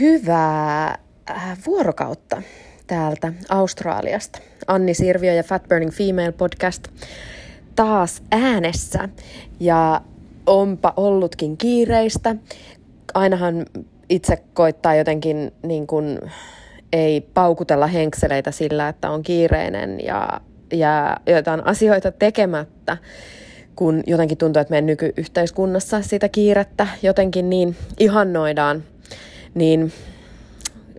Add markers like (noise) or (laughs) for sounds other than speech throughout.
Hyvää äh, vuorokautta täältä Australiasta. Anni Sirviö ja Fat Burning Female podcast taas äänessä. Ja onpa ollutkin kiireistä. Ainahan itse koittaa jotenkin niin kuin, ei paukutella henkseleitä sillä, että on kiireinen ja, ja jotain asioita tekemättä kun jotenkin tuntuu, että meidän nykyyhteiskunnassa sitä kiirettä jotenkin niin ihannoidaan, niin,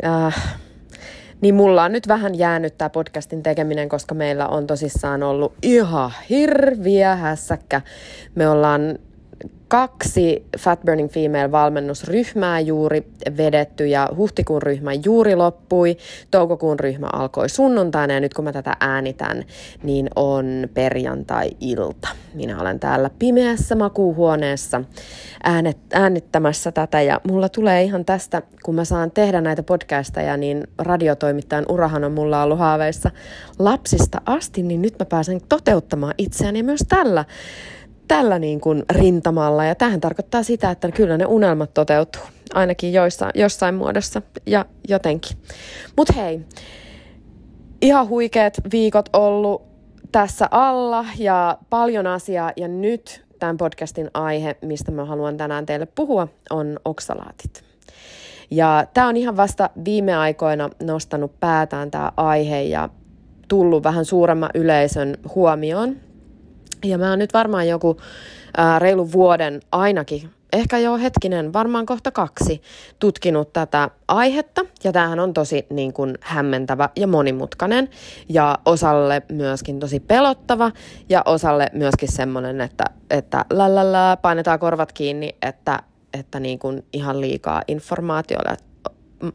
äh, niin mulla on nyt vähän jäänyt tämä podcastin tekeminen, koska meillä on tosissaan ollut ihan hirviä hässäkkä. Me ollaan kaksi Fat Burning Female valmennusryhmää juuri vedetty ja huhtikuun ryhmä juuri loppui, toukokuun ryhmä alkoi sunnuntaina ja nyt kun mä tätä äänitän, niin on perjantai-ilta. Minä olen täällä pimeässä makuuhuoneessa äänet, äänittämässä tätä ja mulla tulee ihan tästä, kun mä saan tehdä näitä podcasteja, niin radiotoimittajan urahan on mulla ollut haaveissa lapsista asti, niin nyt mä pääsen toteuttamaan itseäni myös tällä tällä niin kuin rintamalla. Ja tähän tarkoittaa sitä, että kyllä ne unelmat toteutuu, ainakin joissa, jossain muodossa ja jotenkin. Mutta hei, ihan huikeat viikot ollut tässä alla ja paljon asiaa. Ja nyt tämän podcastin aihe, mistä mä haluan tänään teille puhua, on oksalaatit. Ja tämä on ihan vasta viime aikoina nostanut päätään tämä aihe ja tullut vähän suuremman yleisön huomioon ja mä oon nyt varmaan joku ää, reilu vuoden ainakin, ehkä jo hetkinen, varmaan kohta kaksi, tutkinut tätä aihetta. Ja tämähän on tosi niin kuin, hämmentävä ja monimutkainen ja osalle myöskin tosi pelottava ja osalle myöskin semmoinen, että, että lalala, painetaan korvat kiinni, että, että niin kuin ihan liikaa informaatiolle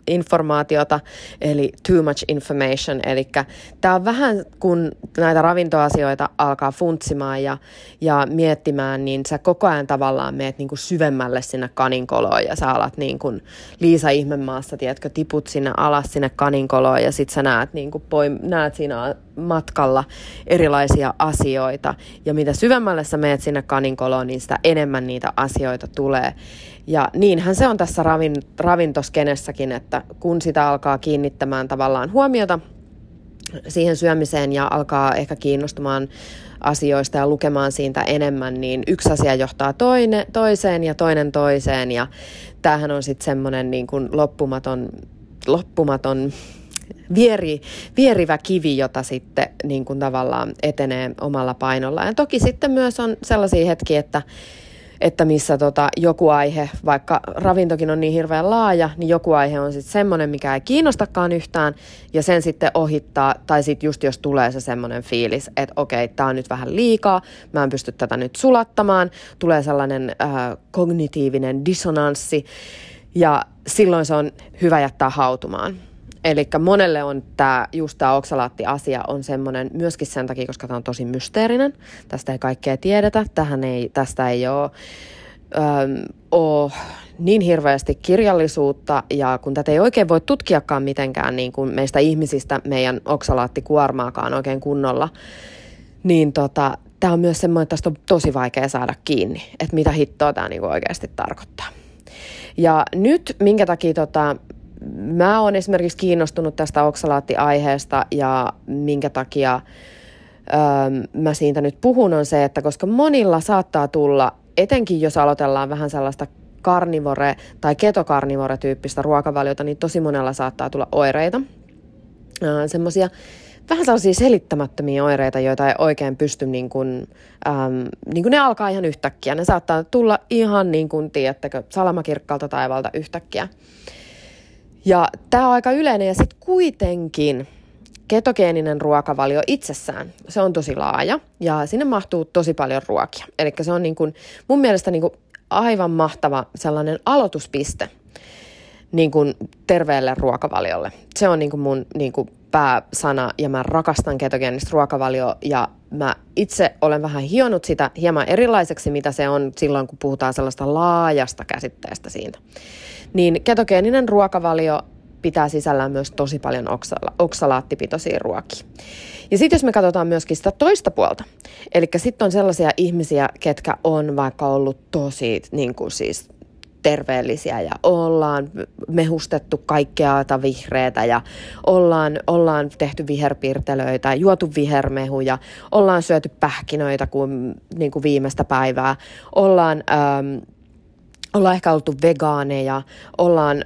informaatiota, eli too much information. Eli tämä on vähän, kun näitä ravintoasioita alkaa funtsimaan ja, ja miettimään, niin sä koko ajan tavallaan meet niin kuin syvemmälle sinne kaninkoloon ja sä alat niin kuin Liisa Ihmemaassa, tiedätkö, tiput sinne alas sinne kaninkoloon ja sit sä näet, niin kuin poim- näet siinä matkalla erilaisia asioita. Ja mitä syvemmälle sä meet sinne kaninkoloon, niin sitä enemmän niitä asioita tulee. Ja niinhän se on tässä ravin, ravintoskenessäkin, että kun sitä alkaa kiinnittämään tavallaan huomiota siihen syömiseen ja alkaa ehkä kiinnostumaan asioista ja lukemaan siitä enemmän, niin yksi asia johtaa toine, toiseen ja toinen toiseen. Ja tämähän on sitten semmoinen niin kuin loppumaton, loppumaton vieri, vierivä kivi, jota sitten niin kuin tavallaan etenee omalla painolla. Ja toki sitten myös on sellaisia hetkiä, että että missä tota, joku aihe, vaikka ravintokin on niin hirveän laaja, niin joku aihe on sitten semmoinen, mikä ei kiinnostakaan yhtään, ja sen sitten ohittaa, tai sitten just jos tulee se semmoinen fiilis, että okei, tämä on nyt vähän liikaa, mä en pysty tätä nyt sulattamaan, tulee sellainen äh, kognitiivinen dissonanssi, ja silloin se on hyvä jättää hautumaan. Eli monelle on tämä, just tämä oksalaatti-asia on semmoinen myöskin sen takia, koska tämä on tosi mysteerinen. Tästä ei kaikkea tiedetä. Tähän ei, tästä ei ole, öö, ole niin hirveästi kirjallisuutta ja kun tätä ei oikein voi tutkiakaan mitenkään niin kuin meistä ihmisistä meidän oksalaattikuormaakaan oikein kunnolla, niin tota, tämä on myös semmoinen, että tästä on tosi vaikea saada kiinni, että mitä hittoa tämä niinku oikeasti tarkoittaa. Ja nyt, minkä takia tota, mä oon esimerkiksi kiinnostunut tästä oksalaattiaiheesta ja minkä takia öö, mä siitä nyt puhun on se, että koska monilla saattaa tulla, etenkin jos aloitellaan vähän sellaista karnivore- tai ketokarnivore-tyyppistä ruokavaliota, niin tosi monella saattaa tulla oireita. Öö, semmoisia vähän sellaisia selittämättömiä oireita, joita ei oikein pysty, niin kuin, äm, niin kuin ne alkaa ihan yhtäkkiä. Ne saattaa tulla ihan niin kuin, tiedättekö, salamakirkkalta taivalta yhtäkkiä. Ja tämä on aika yleinen ja sitten kuitenkin ketogeeninen ruokavalio itsessään, se on tosi laaja ja sinne mahtuu tosi paljon ruokia. Eli se on niin kuin, mun mielestä niin kuin aivan mahtava sellainen aloituspiste niin kuin terveelle ruokavaliolle. Se on niin kuin mun niin kuin pääsana ja mä rakastan ketogeenistä ruokavalio ja mä itse olen vähän hionut sitä hieman erilaiseksi, mitä se on silloin, kun puhutaan sellaista laajasta käsitteestä siitä. Niin ketogeeninen ruokavalio pitää sisällään myös tosi paljon oksala- oksalaattipitoisia ruokia. Ja sitten jos me katsotaan myöskin sitä toista puolta, eli sitten on sellaisia ihmisiä, ketkä on vaikka ollut tosi niin kuin siis terveellisiä ja ollaan mehustettu kaikkeata vihreätä ja ollaan, ollaan tehty viherpirtelöitä, juotu vihermehuja, ollaan syöty pähkinöitä kuin, niin kuin viimeistä päivää, ollaan... Ähm, ollaan ehkä oltu vegaaneja, ollaan,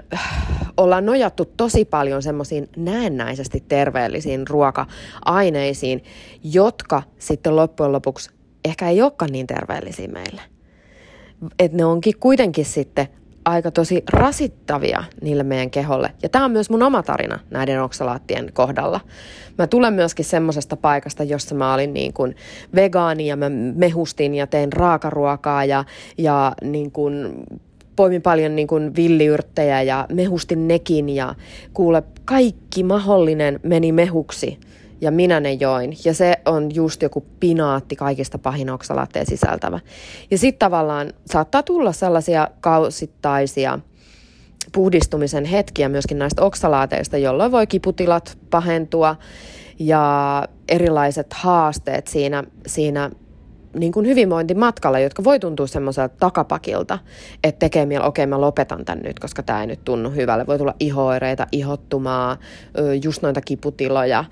ollaan nojattu tosi paljon semmoisiin näennäisesti terveellisiin ruoka-aineisiin, jotka sitten loppujen lopuksi ehkä ei olekaan niin terveellisiä meille. Että ne onkin kuitenkin sitten aika tosi rasittavia niille meidän keholle. Ja tämä on myös mun oma tarina näiden oksalaattien kohdalla. Mä tulen myöskin semmoisesta paikasta, jossa mä olin niin kuin vegaani ja mä mehustin ja tein raakaruokaa ja, ja niin kuin poimin paljon niin kuin villiyrttejä ja mehustin nekin ja kuule kaikki mahdollinen meni mehuksi ja minä ne join. Ja se on just joku pinaatti kaikista pahin oksalaatteen sisältävä. Ja sitten tavallaan saattaa tulla sellaisia kausittaisia puhdistumisen hetkiä myöskin näistä oksalaateista, jolloin voi kiputilat pahentua ja erilaiset haasteet siinä, siinä niin kuin hyvinvointimatkalla, jotka voi tuntua semmoiselta takapakilta, että tekee mieli, okei okay, mä lopetan tän nyt, koska tämä ei nyt tunnu hyvälle. Voi tulla ihoireita, ihottumaa, just noita kiputiloja.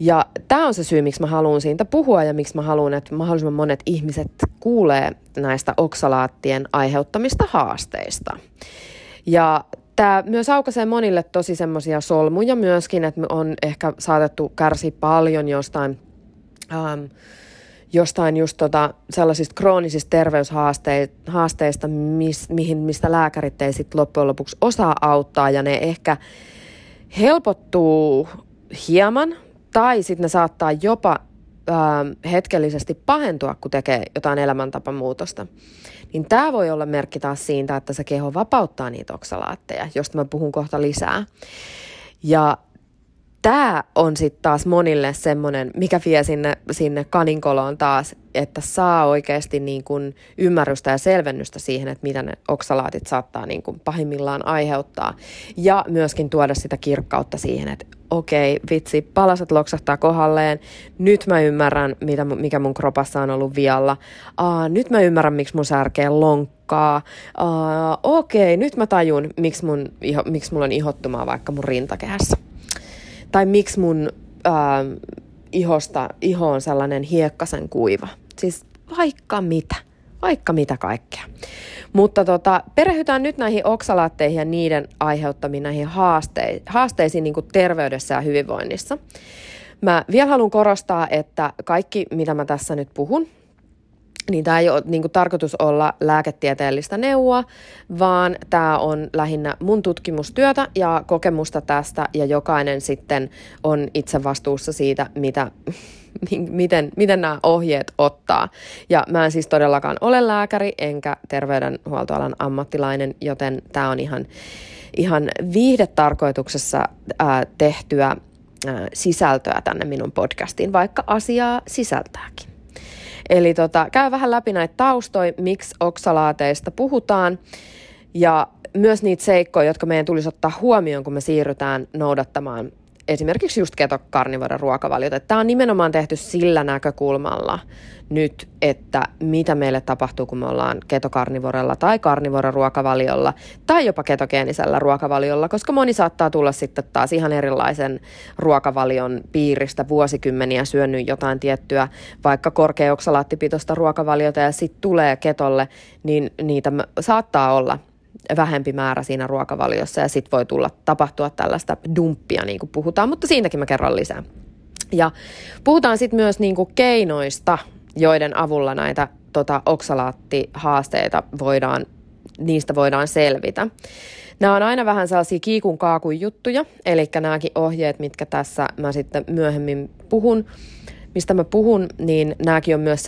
Ja tämä on se syy, miksi mä haluan siitä puhua ja miksi mä haluan, että mahdollisimman monet ihmiset kuulee näistä oksalaattien aiheuttamista haasteista. Ja tämä myös aukaisee monille tosi semmoisia solmuja myöskin, että on ehkä saatettu kärsiä paljon jostain, ähm, jostain just tota, sellaisista kroonisista terveyshaasteista, mis, mihin, mistä lääkärit ei sitten loppujen lopuksi osaa auttaa ja ne ehkä helpottuu hieman tai sitten ne saattaa jopa äh, hetkellisesti pahentua, kun tekee jotain elämäntapamuutosta. Niin tämä voi olla merkki taas siitä, että se keho vapauttaa niitä oksalaatteja, josta mä puhun kohta lisää. Ja tämä on sitten taas monille semmoinen, mikä vie sinne, sinne kaninkoloon taas, että saa oikeasti niin kuin ymmärrystä ja selvennystä siihen, että mitä ne oksalaatit saattaa niin kuin pahimmillaan aiheuttaa. Ja myöskin tuoda sitä kirkkautta siihen, että okei, vitsi, palaset loksahtaa kohdalleen, nyt mä ymmärrän, mitä, mikä mun kropassa on ollut vialla, Aa, nyt mä ymmärrän, miksi mun särkee lonkkaa, Aa, okei, nyt mä tajun, miksi, mun, miksi mulla on ihottumaa vaikka mun rintakehässä. Tai miksi mun ää, ihosta, iho on sellainen hiekkasen kuiva. Siis vaikka mitä, vaikka mitä kaikkea. Mutta tota, perehytään nyt näihin oksalaatteihin ja niiden aiheuttamiin näihin haaste- haasteisiin niin terveydessä ja hyvinvoinnissa. Mä vielä haluan korostaa, että kaikki, mitä mä tässä nyt puhun, niin tämä ei ole niin kuin, tarkoitus olla lääketieteellistä neuvoa, vaan tämä on lähinnä mun tutkimustyötä ja kokemusta tästä, ja jokainen sitten on itse vastuussa siitä, mitä, (laughs) miten, miten nämä ohjeet ottaa. Ja mä en siis todellakaan ole lääkäri enkä terveydenhuoltoalan ammattilainen, joten tämä on ihan, ihan viihdetarkoituksessa ää, tehtyä ää, sisältöä tänne minun podcastiin, vaikka asiaa sisältääkin. Eli tota, käy vähän läpi näitä taustoja, miksi oksalaateista puhutaan ja myös niitä seikkoja, jotka meidän tulisi ottaa huomioon, kun me siirrytään noudattamaan esimerkiksi just ketokarnivoiden ruokavaliota. Tämä on nimenomaan tehty sillä näkökulmalla nyt, että mitä meille tapahtuu, kun me ollaan ketokarnivorella tai karnivoren ruokavaliolla tai jopa ketogeenisellä ruokavaliolla, koska moni saattaa tulla sitten taas ihan erilaisen ruokavalion piiristä vuosikymmeniä syönyt jotain tiettyä vaikka korkeoksalaattipitoista ruokavaliota ja sitten tulee ketolle, niin niitä saattaa olla vähempi määrä siinä ruokavaliossa ja sitten voi tulla tapahtua tällaista dumppia, niin kuin puhutaan, mutta siitäkin mä kerron lisää. Ja puhutaan sitten myös niin kuin keinoista, joiden avulla näitä tota, oksalaattihaasteita voidaan, niistä voidaan selvitä. Nämä on aina vähän sellaisia kiikun kaakun juttuja, eli nämäkin ohjeet, mitkä tässä mä sitten myöhemmin puhun, mistä mä puhun, niin nämäkin on myös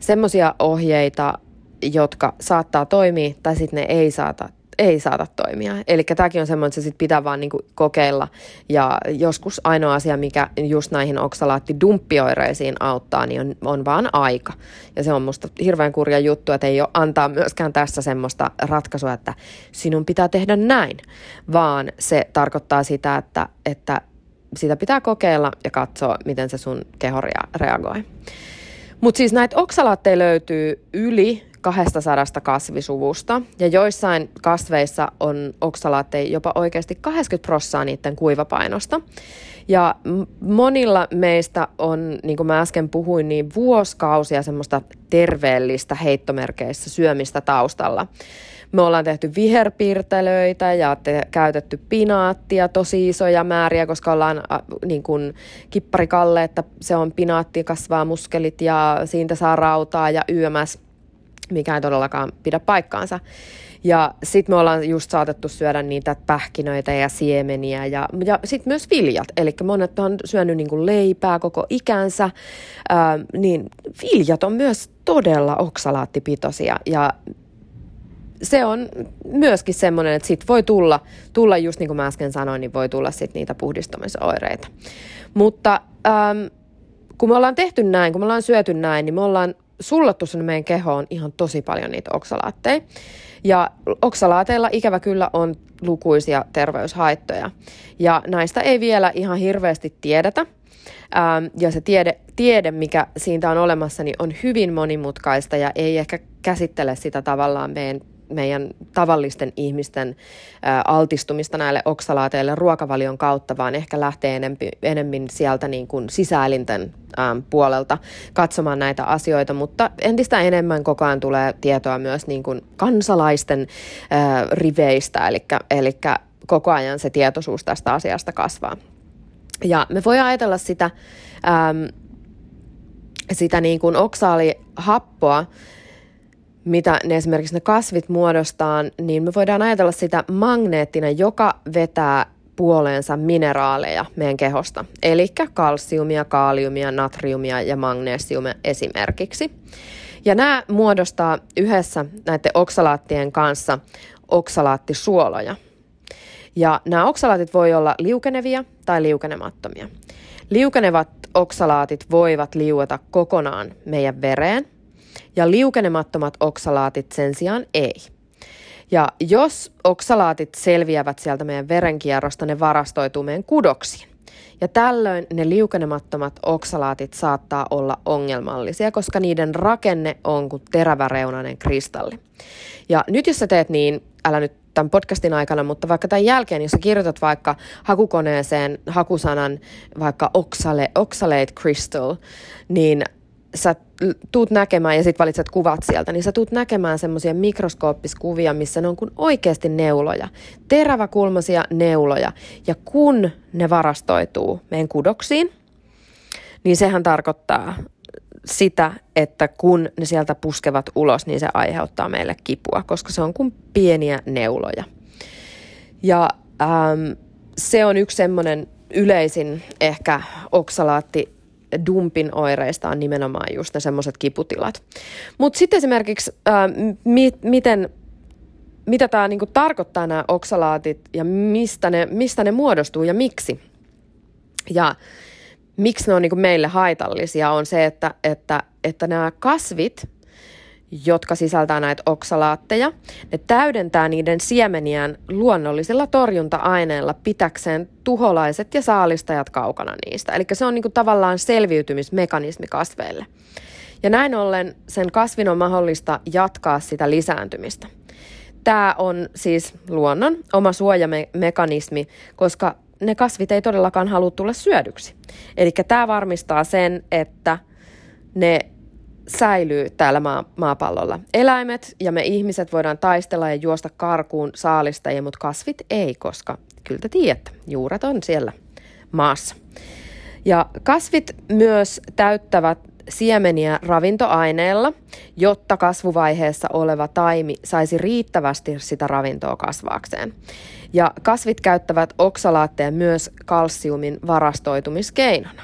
semmoisia ohjeita, jotka saattaa toimia tai sitten ne ei saata, ei saata toimia. Eli tämäkin on semmoinen, että se sit pitää vaan niinku kokeilla. Ja joskus ainoa asia, mikä just näihin oksalaattidumppioireisiin auttaa, niin on, on vaan aika. Ja se on musta hirveän kurja juttu, että ei ole antaa myöskään tässä semmoista ratkaisua, että sinun pitää tehdä näin. Vaan se tarkoittaa sitä, että, että sitä pitää kokeilla ja katsoa, miten se sun keho reagoi. Mutta siis näitä oksalaatteja löytyy yli 200 kasvisuvusta ja joissain kasveissa on oksalaatteja jopa oikeasti 80 prossaa niiden kuivapainosta. Ja monilla meistä on, niin kuin mä äsken puhuin, niin vuosikausia semmoista terveellistä heittomerkeissä syömistä taustalla. Me ollaan tehty viherpiirtelöitä ja te, käytetty pinaattia tosi isoja määriä, koska ollaan äh, niin kuin kipparikalle, että se on pinaatti, kasvaa muskelit ja siitä saa rautaa ja YMS, mikä ei todellakaan pidä paikkaansa. Ja sitten me ollaan just saatettu syödä niitä pähkinöitä ja siemeniä ja, ja sitten myös viljat. Eli monet on syönyt niinku leipää koko ikänsä, ää, niin viljat on myös todella oksalaattipitoisia ja se on myöskin semmoinen, että sit voi tulla, tulla just niin kuin mä äsken sanoin, niin voi tulla sit niitä puhdistumisoireita. Mutta ähm, kun me ollaan tehty näin, kun me ollaan syöty näin, niin me ollaan sullattu sinne meidän kehoon ihan tosi paljon niitä oksalaatteja. Ja oksalaateilla ikävä kyllä on lukuisia terveyshaittoja. Ja näistä ei vielä ihan hirveästi tiedetä. Ähm, ja se tiede, tiede, mikä siitä on olemassa, niin on hyvin monimutkaista ja ei ehkä käsittele sitä tavallaan meidän meidän tavallisten ihmisten altistumista näille oksalaateille ruokavalion kautta, vaan ehkä lähtee enempi, enemmän sieltä niin kuin sisäelinten puolelta katsomaan näitä asioita, mutta entistä enemmän koko ajan tulee tietoa myös niin kuin kansalaisten riveistä, eli, eli koko ajan se tietoisuus tästä asiasta kasvaa. Ja me voi ajatella sitä, sitä niin kuin oksaalihappoa, mitä ne esimerkiksi ne kasvit muodostaa, niin me voidaan ajatella sitä magneettina, joka vetää puoleensa mineraaleja meidän kehosta. Eli kalsiumia, kaaliumia, natriumia ja magnesiumia esimerkiksi. Ja nämä muodostaa yhdessä näiden oksalaattien kanssa oksalaattisuoloja. Ja nämä oksalaatit voi olla liukenevia tai liukenemattomia. Liukenevat oksalaatit voivat liueta kokonaan meidän vereen – ja liukenemattomat oksalaatit sen sijaan ei. Ja jos oksalaatit selviävät sieltä meidän verenkierrosta, ne varastoituu meidän kudoksiin. Ja tällöin ne liukenemattomat oksalaatit saattaa olla ongelmallisia, koska niiden rakenne on kuin teräväreunainen kristalli. Ja nyt jos sä teet niin, älä nyt tämän podcastin aikana, mutta vaikka tämän jälkeen, jos sä kirjoitat vaikka hakukoneeseen hakusanan vaikka oxale, oxalate crystal, niin sä tuut näkemään ja sitten valitset kuvat sieltä, niin sä tuut näkemään semmoisia mikroskooppiskuvia, missä ne on kuin oikeasti neuloja, teräväkulmaisia neuloja. Ja kun ne varastoituu meidän kudoksiin, niin sehän tarkoittaa sitä, että kun ne sieltä puskevat ulos, niin se aiheuttaa meille kipua, koska se on kuin pieniä neuloja. Ja ähm, se on yksi semmoinen yleisin ehkä oksalaatti dumpin oireista on nimenomaan just ne semmoiset kiputilat. Mutta sitten esimerkiksi, ää, mi- miten, mitä tämä niinku tarkoittaa nämä oksalaatit ja mistä ne, mistä ne muodostuu ja miksi. Ja miksi ne on niinku meille haitallisia on se, että, että, että nämä kasvit – jotka sisältää näitä oksalaatteja. Ne täydentää niiden siemeniään luonnollisilla torjunta-aineilla pitäkseen tuholaiset ja saalistajat kaukana niistä. Eli se on niinku tavallaan selviytymismekanismi kasveille. Ja näin ollen sen kasvin on mahdollista jatkaa sitä lisääntymistä. Tämä on siis luonnon oma suojamekanismi, koska ne kasvit ei todellakaan halua tulla syödyksi. Eli tämä varmistaa sen, että ne säilyy täällä maa- maapallolla. Eläimet ja me ihmiset voidaan taistella ja juosta karkuun saalistajia, mutta kasvit ei, koska kyllä te tiedätte, juuret on siellä maassa. Ja kasvit myös täyttävät siemeniä ravintoaineella, jotta kasvuvaiheessa oleva taimi saisi riittävästi sitä ravintoa kasvaakseen. Ja kasvit käyttävät oksalaatteja myös kalsiumin varastoitumiskeinona.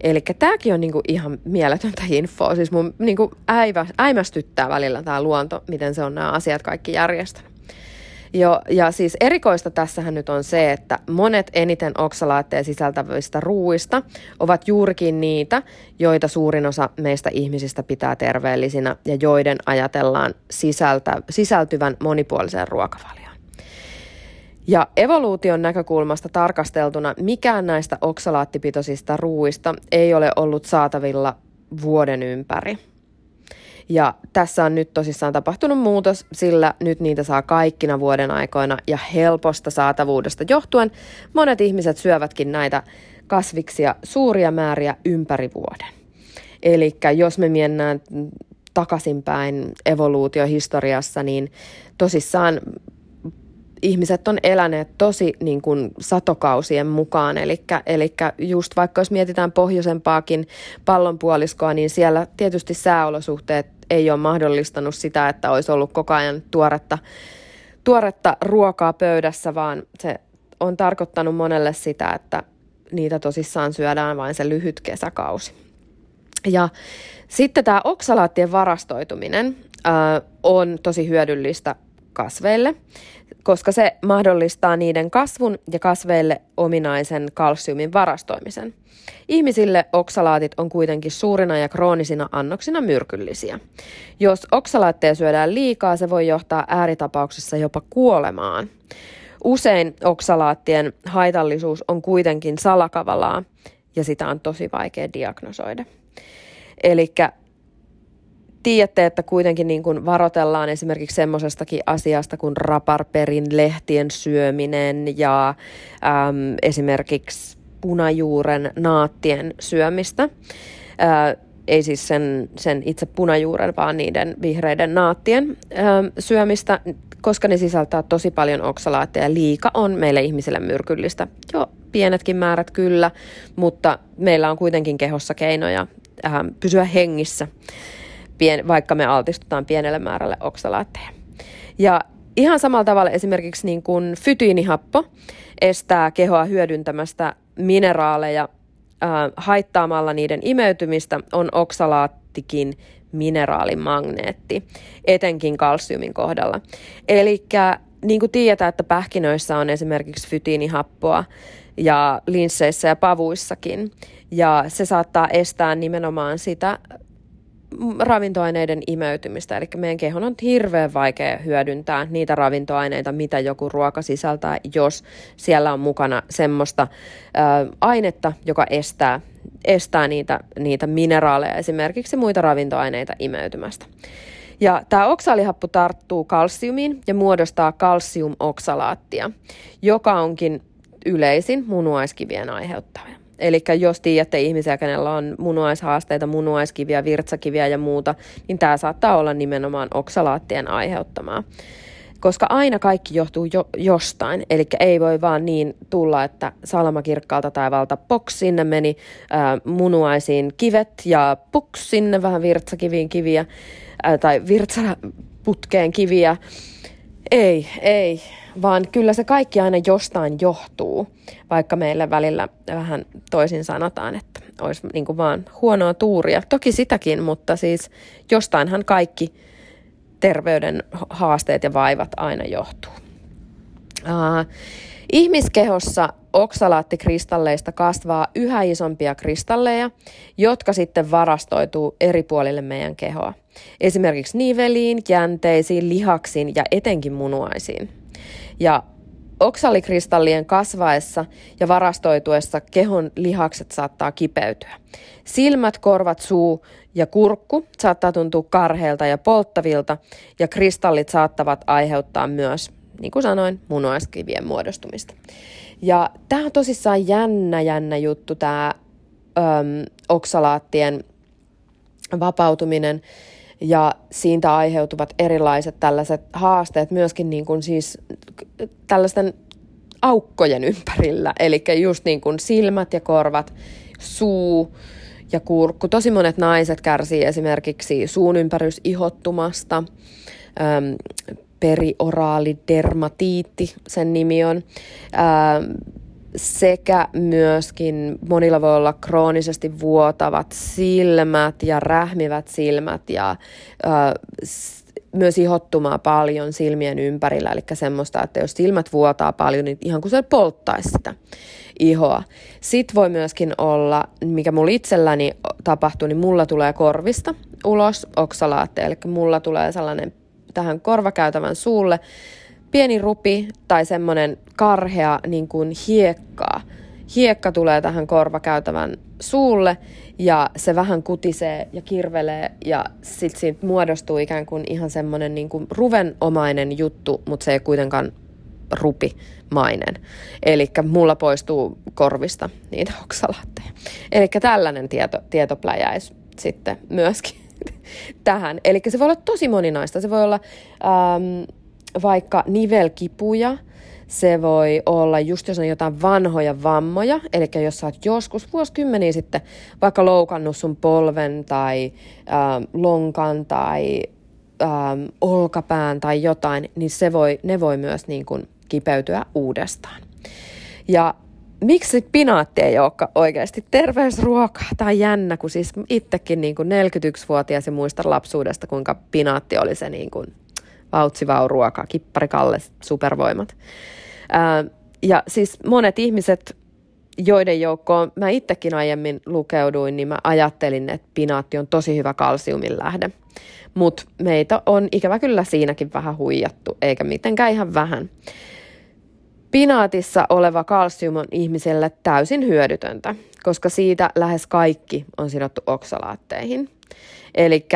Eli tämäkin on niinku ihan mieletöntä infoa. Siis mun niinku äivä, äimästyttää välillä tämä luonto, miten se on nämä asiat kaikki järjestänyt. Jo, ja siis erikoista tässähän nyt on se, että monet eniten oksalaatteja sisältävistä ruuista ovat juurikin niitä, joita suurin osa meistä ihmisistä pitää terveellisinä ja joiden ajatellaan sisältä, sisältyvän monipuoliseen ruokavalioon. Ja evoluution näkökulmasta tarkasteltuna mikään näistä oksalaattipitoisista ruuista ei ole ollut saatavilla vuoden ympäri. Ja tässä on nyt tosissaan tapahtunut muutos, sillä nyt niitä saa kaikkina vuoden aikoina ja helposta saatavuudesta johtuen monet ihmiset syövätkin näitä kasviksia suuria määriä ympäri vuoden. Eli jos me mennään takaisinpäin evoluutiohistoriassa, niin tosissaan ihmiset on eläneet tosi niin kuin satokausien mukaan, eli just vaikka jos mietitään pohjoisempaakin pallonpuoliskoa, niin siellä tietysti sääolosuhteet ei ole mahdollistanut sitä, että olisi ollut koko ajan tuoretta, tuoretta ruokaa pöydässä, vaan se on tarkoittanut monelle sitä, että niitä tosissaan syödään vain se lyhyt kesäkausi. Ja sitten tämä oksalaattien varastoituminen äh, on tosi hyödyllistä kasveille, koska se mahdollistaa niiden kasvun ja kasveille ominaisen kalsiumin varastoimisen. Ihmisille oksalaatit on kuitenkin suurina ja kroonisina annoksina myrkyllisiä. Jos oksalaatteja syödään liikaa, se voi johtaa ääritapauksessa jopa kuolemaan. Usein oksalaattien haitallisuus on kuitenkin salakavalaa ja sitä on tosi vaikea diagnosoida. Eli tiedätte, että kuitenkin niin kuin varoitellaan esimerkiksi semmoisestakin asiasta kuin raparperin lehtien syöminen ja äm, esimerkiksi punajuuren naattien syömistä. Ää, ei siis sen, sen itse punajuuren, vaan niiden vihreiden naattien ää, syömistä, koska ne sisältää tosi paljon oksalaatteja. Liika on meille ihmisille myrkyllistä. Jo pienetkin määrät kyllä, mutta meillä on kuitenkin kehossa keinoja ää, pysyä hengissä pien, vaikka me altistutaan pienelle määrälle oksalaatteja. Ja ihan samalla tavalla esimerkiksi niin kuin fytiinihappo estää kehoa hyödyntämästä mineraaleja äh, haittaamalla niiden imeytymistä, on oksalaattikin mineraalimagneetti, etenkin kalsiumin kohdalla. Eli niin kuin tiedetään, että pähkinöissä on esimerkiksi fytiinihappoa ja linsseissä ja pavuissakin, ja se saattaa estää nimenomaan sitä ravintoaineiden imeytymistä. Eli meidän kehon on hirveän vaikea hyödyntää niitä ravintoaineita, mitä joku ruoka sisältää, jos siellä on mukana semmoista ö, ainetta, joka estää, estää niitä, niitä mineraaleja, esimerkiksi muita ravintoaineita imeytymästä. Ja tämä oksaalihappo tarttuu kalsiumiin ja muodostaa kalsiumoksalaattia, joka onkin yleisin munuaiskivien aiheuttaja. Eli jos tiedätte ihmisiä, kenellä on munuaishaasteita, munuaiskiviä, virtsakiviä ja muuta, niin tämä saattaa olla nimenomaan oksalaattien aiheuttamaa. Koska aina kaikki johtuu jo, jostain, eli ei voi vaan niin tulla, että salamakirkkaalta taivalta poks, sinne meni ää, munuaisiin kivet ja puks, sinne vähän virtsakiviin kiviä, ää, tai virtsaputkeen kiviä. Ei, ei vaan kyllä se kaikki aina jostain johtuu, vaikka meillä välillä vähän toisin sanotaan, että olisi niin kuin vaan huonoa tuuria. Toki sitäkin, mutta siis jostainhan kaikki terveyden haasteet ja vaivat aina johtuu. Uh, ihmiskehossa oksalaattikristalleista kasvaa yhä isompia kristalleja, jotka sitten varastoituu eri puolille meidän kehoa. Esimerkiksi niveliin, jänteisiin, lihaksiin ja etenkin munuaisiin. Ja oksalikristallien kasvaessa ja varastoituessa kehon lihakset saattaa kipeytyä. Silmät, korvat, suu ja kurkku saattaa tuntua karheilta ja polttavilta, ja kristallit saattavat aiheuttaa myös, niin kuin sanoin, munuaiskivien muodostumista. Ja tämä on tosissaan jännä, jännä juttu, tämä oksalaattien vapautuminen ja siitä aiheutuvat erilaiset tällaiset haasteet myöskin niin kuin siis tällaisten aukkojen ympärillä, eli just niin kuin silmät ja korvat, suu ja kurkku. Tosi monet naiset kärsii esimerkiksi suun ympärysihottumasta, ähm, perioraalidermatiitti sen nimi on. Sekä myöskin monilla voi olla kroonisesti vuotavat silmät ja rähmivät silmät ja ö, myös ihottumaa paljon silmien ympärillä, eli semmoista, että jos silmät vuotaa paljon, niin ihan kuin se polttaisi sitä ihoa. Sitten voi myöskin olla, mikä mulla itselläni tapahtuu, niin mulla tulee korvista ulos oksalaatteja, eli mulla tulee sellainen tähän korvakäytävän suulle pieni rupi tai semmoinen karhea niin kuin hiekkaa. Hiekka tulee tähän korvakäytävän suulle ja se vähän kutisee ja kirvelee ja sitten siitä muodostuu ikään kuin ihan semmoinen niin kuin ruvenomainen juttu, mutta se ei kuitenkaan rupimainen. Eli mulla poistuu korvista niitä oksalaatteja. Eli tällainen tieto, tietopläjäis sitten myöskin (laughs) tähän. Eli se voi olla tosi moninaista. Se voi olla ähm, vaikka nivelkipuja, se voi olla just jos on jotain vanhoja vammoja, eli jos sä oot joskus vuosikymmeniä sitten vaikka loukannut sun polven tai ähm, lonkan tai ähm, olkapään tai jotain, niin se voi, ne voi myös niin kuin kipeytyä uudestaan. Ja miksi pinaatti ei olekaan oikeasti terveysruoka tai jännä, kun siis itsekin niin kuin 41-vuotias ja muistan lapsuudesta, kuinka pinaatti oli se niin kuin vautsivau ruoka, kipparikalle, supervoimat. Ää, ja siis monet ihmiset, joiden joukkoon mä itsekin aiemmin lukeuduin, niin mä ajattelin, että pinaatti on tosi hyvä kalsiumin lähde. Mutta meitä on ikävä kyllä siinäkin vähän huijattu, eikä mitenkään ihan vähän. Pinaatissa oleva kalsium on ihmiselle täysin hyödytöntä, koska siitä lähes kaikki on sidottu oksalaatteihin. Eli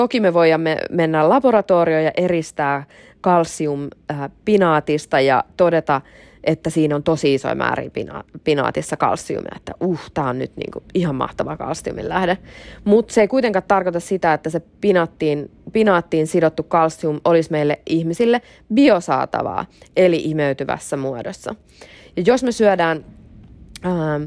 toki me voimme mennä laboratorioon ja eristää kalsium äh, pinaatista ja todeta, että siinä on tosi isoja määriä pina- pinaatissa kalsiumia, että uh, tämä on nyt niinku ihan mahtava kalsiumin lähde. Mutta se ei kuitenkaan tarkoita sitä, että se pinaattiin, pinaattiin sidottu kalsium olisi meille ihmisille biosaatavaa, eli imeytyvässä muodossa. Ja jos me syödään ähm,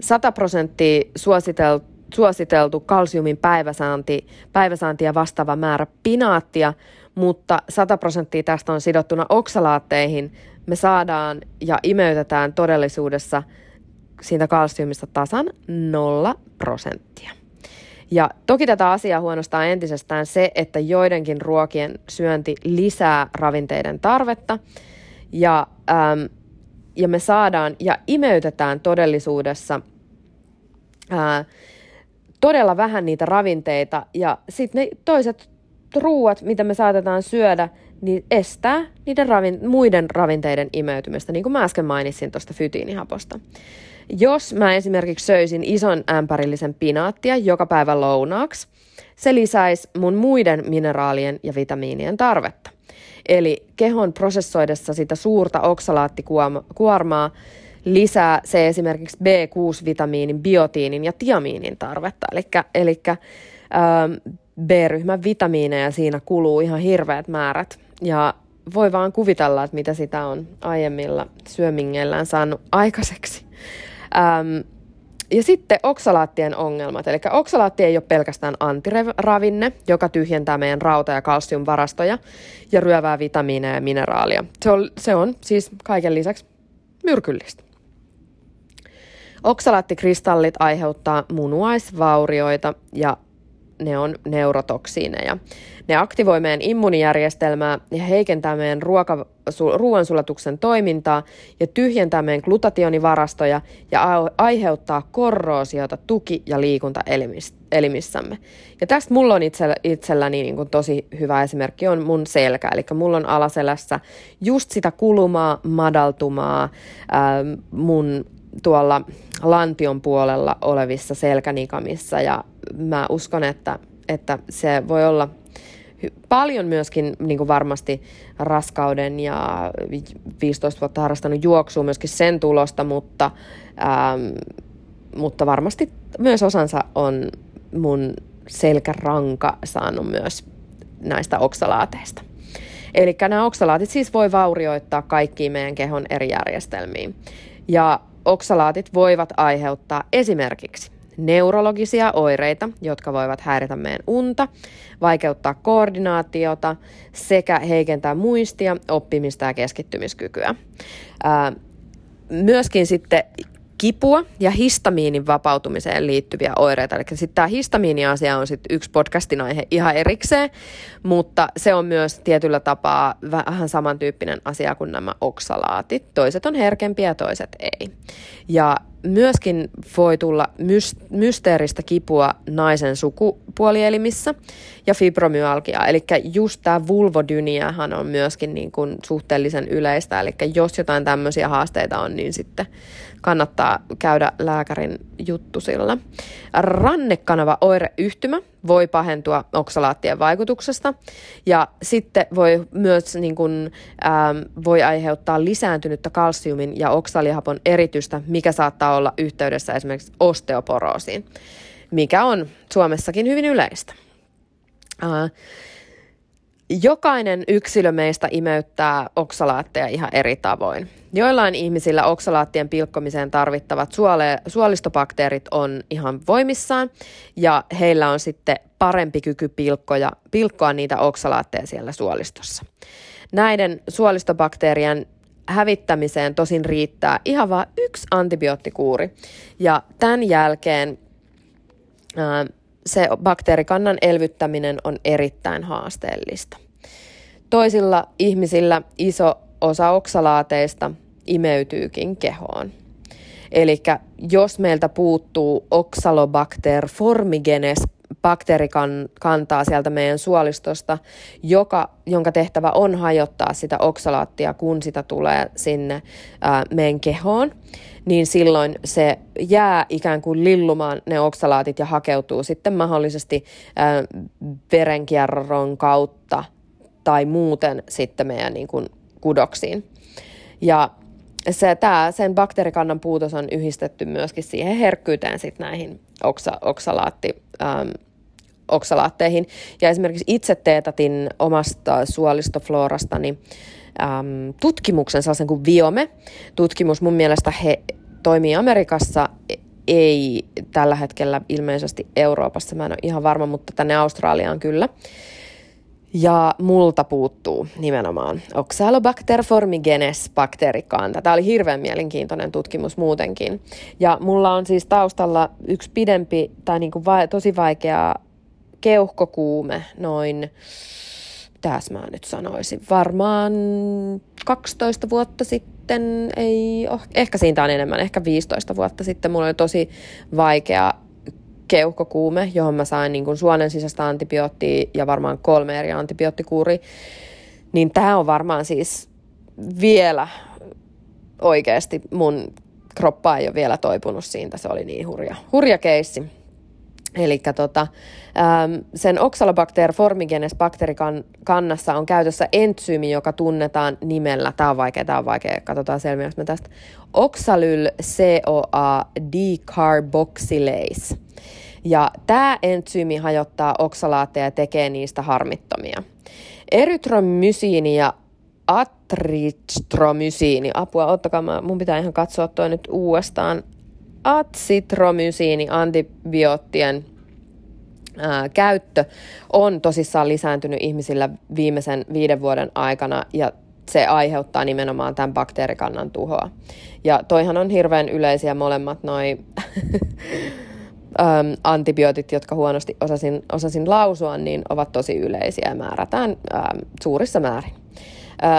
100 prosenttia suositeltu suositeltu kalsiumin päiväsaanti, päiväsaantia vastaava määrä pinaattia, mutta 100 prosenttia tästä on sidottuna oksalaatteihin, me saadaan ja imeytetään todellisuudessa siitä kalsiumista tasan nolla prosenttia. Ja toki tätä asiaa huonostaa entisestään se, että joidenkin ruokien syönti lisää ravinteiden tarvetta ja, äm, ja me saadaan ja imeytetään todellisuudessa ää, todella vähän niitä ravinteita ja sitten ne toiset ruuat, mitä me saatetaan syödä, niin estää niiden ravin, muiden ravinteiden imeytymistä, niin kuin mä äsken mainitsin tuosta fytiinihaposta. Jos mä esimerkiksi söisin ison ämpärillisen pinaattia joka päivä lounaaksi, se lisäisi mun muiden mineraalien ja vitamiinien tarvetta. Eli kehon prosessoidessa sitä suurta oksalaattikuormaa lisää se esimerkiksi B6-vitamiinin, biotiinin ja tiamiinin tarvetta. Eli ähm, B-ryhmän vitamiineja siinä kuluu ihan hirveät määrät. Ja voi vaan kuvitella, että mitä sitä on aiemmilla syömingeillään saanut aikaiseksi. Ähm, ja sitten oksalaattien ongelmat. Eli oksalaatti ei ole pelkästään antiravinne, joka tyhjentää meidän rauta- ja kalsiumvarastoja ja ryövää vitamiineja ja mineraalia. Se on, se on siis kaiken lisäksi myrkyllistä. Oksalaattikristallit aiheuttaa munuaisvaurioita ja ne on neurotoksiineja. Ne aktivoi meidän immunijärjestelmää ja heikentää meidän ruoka, su, ruoansulatuksen toimintaa ja tyhjentää meidän glutationivarastoja ja aiheuttaa korroosiota tuki- ja liikuntaelimissämme. Ja tästä mulla on itsellä, itselläni niin kuin tosi hyvä esimerkki on mun selkä. Eli mulla on alaselässä just sitä kulumaa, madaltumaa, ää, mun tuolla lantion puolella olevissa selkänikamissa ja mä uskon, että, että se voi olla paljon myöskin niin kuin varmasti raskauden ja 15 vuotta harrastanut juoksua myöskin sen tulosta, mutta, ähm, mutta varmasti myös osansa on mun selkäranka saanut myös näistä oksalaateista. Eli nämä oksalaatit siis voi vaurioittaa kaikkiin meidän kehon eri järjestelmiin. Ja oksalaatit voivat aiheuttaa esimerkiksi neurologisia oireita, jotka voivat häiritä meidän unta, vaikeuttaa koordinaatiota sekä heikentää muistia, oppimista ja keskittymiskykyä. Myöskin sitten kipua ja histamiinin vapautumiseen liittyviä oireita. Eli sitten tämä histamiini-asia on sitten yksi podcastin aihe ihan erikseen, mutta se on myös tietyllä tapaa vähän samantyyppinen asia kuin nämä oksalaatit. Toiset on herkempiä toiset ei. Ja myöskin voi tulla mysteeristä kipua naisen sukupuolielimissä ja fibromyalgia. Eli just tämä vulvodyniahan on myöskin niin kuin suhteellisen yleistä. Eli jos jotain tämmöisiä haasteita on, niin sitten kannattaa käydä lääkärin juttusilla. Rannekanava oireyhtymä voi pahentua oksalaattien vaikutuksesta ja sitten voi myös niin kuin, ähm, voi aiheuttaa lisääntynyttä kalsiumin ja oksalihapon eritystä, mikä saattaa olla yhteydessä esimerkiksi osteoporoosiin, mikä on Suomessakin hyvin yleistä. Äh, Jokainen yksilö meistä imeyttää oksalaatteja ihan eri tavoin. Joillain ihmisillä oksalaattien pilkkomiseen tarvittavat suole- suolistobakteerit on ihan voimissaan ja heillä on sitten parempi kyky pilkkoja, pilkkoa niitä oksalaatteja siellä suolistossa. Näiden suolistobakteerien hävittämiseen tosin riittää ihan vain yksi antibioottikuuri ja tämän jälkeen se bakteerikannan elvyttäminen on erittäin haasteellista. Toisilla ihmisillä iso osa oksalaateista imeytyykin kehoon. Eli jos meiltä puuttuu Oxalobacter formigenes bakteerikantaa sieltä meidän suolistosta, joka, jonka tehtävä on hajottaa sitä oksalaattia, kun sitä tulee sinne ää, meidän kehoon, niin silloin se jää ikään kuin lillumaan ne oksalaatit ja hakeutuu sitten mahdollisesti ää, verenkierron kautta tai muuten sitten meidän niin kuin kudoksiin. Ja se, tää, sen bakteerikannan puutos on yhdistetty myöskin siihen herkkyyteen sit näihin oksa, oksalaatti, äm, oksalaatteihin. Ja esimerkiksi itse teetatin omasta suolistoflorastani äm, tutkimuksen, sellaisen kuin Viome-tutkimus. Mun mielestä he toimii Amerikassa, ei tällä hetkellä ilmeisesti Euroopassa, mä en ole ihan varma, mutta tänne Australiaan kyllä. Ja multa puuttuu nimenomaan Oxalobacter formigenes bakteerikanta. Tämä oli hirveän mielenkiintoinen tutkimus muutenkin. Ja mulla on siis taustalla yksi pidempi tai niin kuin va- tosi vaikea keuhkokuume, noin, mitäs mä nyt sanoisin, varmaan 12 vuotta sitten, ei, oh, ehkä siitä on enemmän, ehkä 15 vuotta sitten mulla oli tosi vaikea keuhkokuume, johon mä sain niin kuin suonen sisäistä antibioottia ja varmaan kolme eri antibioottikuuri, niin tämä on varmaan siis vielä oikeasti mun kroppa ei ole vielä toipunut siitä, se oli niin hurja, hurja keissi. Eli tota, sen Oxalobacter formigenes bakteerikannassa on käytössä entsyymi, joka tunnetaan nimellä, tämä on vaikea, tämä on vaikea, katsotaan selviäks me tästä, oxalyl CoA decarboxylase. Ja tämä entsyymi hajottaa oksalaatteja ja tekee niistä harmittomia. Erytromysiini ja atristromysiini, apua, ottakaa, mä, mun pitää ihan katsoa toi nyt uudestaan. Atsitromysiini antibioottien ää, käyttö on tosissaan lisääntynyt ihmisillä viimeisen viiden vuoden aikana ja se aiheuttaa nimenomaan tämän bakteerikannan tuhoa. Ja toihan on hirveän yleisiä molemmat noin (laughs) antibiootit, jotka huonosti osasin, osasin lausua, niin ovat tosi yleisiä ja määrätään äm, suurissa määrin.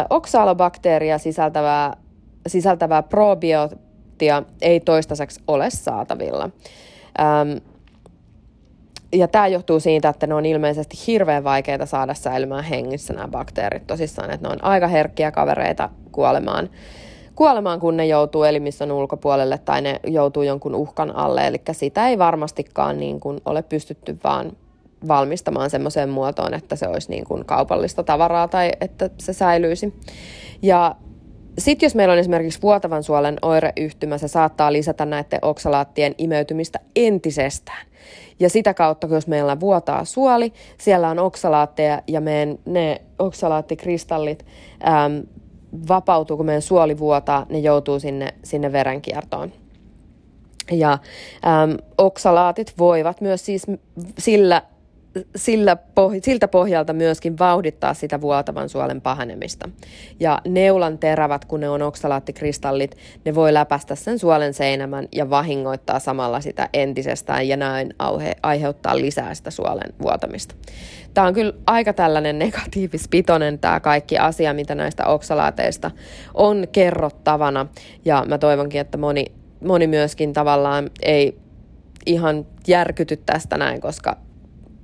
Oksalobakteeria sisältävää, sisältävää probioottia ei toistaiseksi ole saatavilla. Äm, ja tämä johtuu siitä, että ne on ilmeisesti hirveän vaikeita saada säilymään hengissä nämä bakteerit tosissaan, että ne on aika herkkiä kavereita kuolemaan kuolemaan, kun ne joutuu elimistön ulkopuolelle tai ne joutuu jonkun uhkan alle. Eli sitä ei varmastikaan niin kuin ole pystytty vaan valmistamaan semmoiseen muotoon, että se olisi niin kuin kaupallista tavaraa tai että se säilyisi. Ja sitten jos meillä on esimerkiksi vuotavan suolen oireyhtymä, se saattaa lisätä näiden oksalaattien imeytymistä entisestään. Ja sitä kautta, jos meillä vuotaa suoli, siellä on oksalaatteja ja meidän, ne oksalaattikristallit äm, vapautuu, kun meidän suoli vuotaa, ne joutuu sinne, sinne verenkiertoon. Ja äm, oksalaatit voivat myös siis sillä, sillä poh- siltä pohjalta myöskin vauhdittaa sitä vuotavan suolen pahenemista. Ja neulan terävät, kun ne on oksalaattikristallit, ne voi läpästä sen suolen seinämän ja vahingoittaa samalla sitä entisestään ja näin auhe- aiheuttaa lisää sitä suolen vuotamista. Tämä on kyllä aika tällainen negatiivispitoinen tämä kaikki asia, mitä näistä oksalaateista on kerrottavana. Ja mä toivonkin, että moni moni myöskin tavallaan ei ihan järkyty tästä näin, koska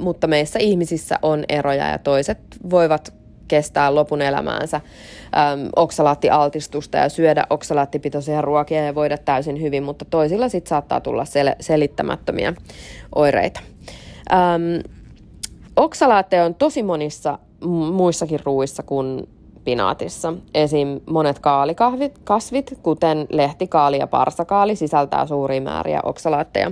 mutta meissä ihmisissä on eroja ja toiset voivat kestää lopun elämäänsä äm, oksalaattialtistusta ja syödä oksalaattipitoisia ruokia ja voida täysin hyvin, mutta toisilla sitten saattaa tulla sel- selittämättömiä oireita. Äm, oksalaatteja on tosi monissa muissakin ruuissa kuin pinaatissa. Esim. monet kaalikahvit, kasvit, kuten lehtikaali ja parsakaali, sisältää suuria määriä oksalaatteja.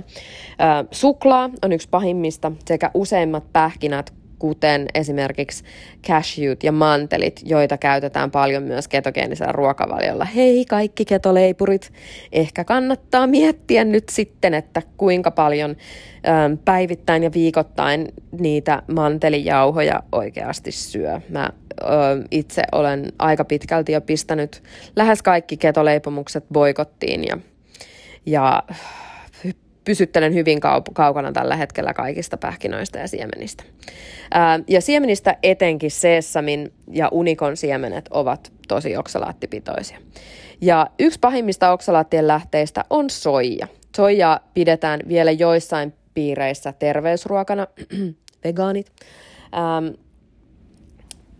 suklaa on yksi pahimmista sekä useimmat pähkinät, kuten esimerkiksi cashewt ja mantelit, joita käytetään paljon myös ketogeenisellä ruokavaliolla. Hei kaikki ketoleipurit, ehkä kannattaa miettiä nyt sitten, että kuinka paljon ähm, päivittäin ja viikoittain niitä mantelijauhoja oikeasti syö. Mä ö, itse olen aika pitkälti jo pistänyt lähes kaikki ketoleipomukset boikottiin ja, ja pysyttelen hyvin kau- kaukana tällä hetkellä kaikista pähkinöistä ja siemenistä. Ää, ja siemenistä etenkin seessamin ja unikon siemenet ovat tosi oksalaattipitoisia. Ja yksi pahimmista oksalaattien lähteistä on soija. Soija pidetään vielä joissain piireissä terveysruokana, (clears throat) vegaanit. Ähm,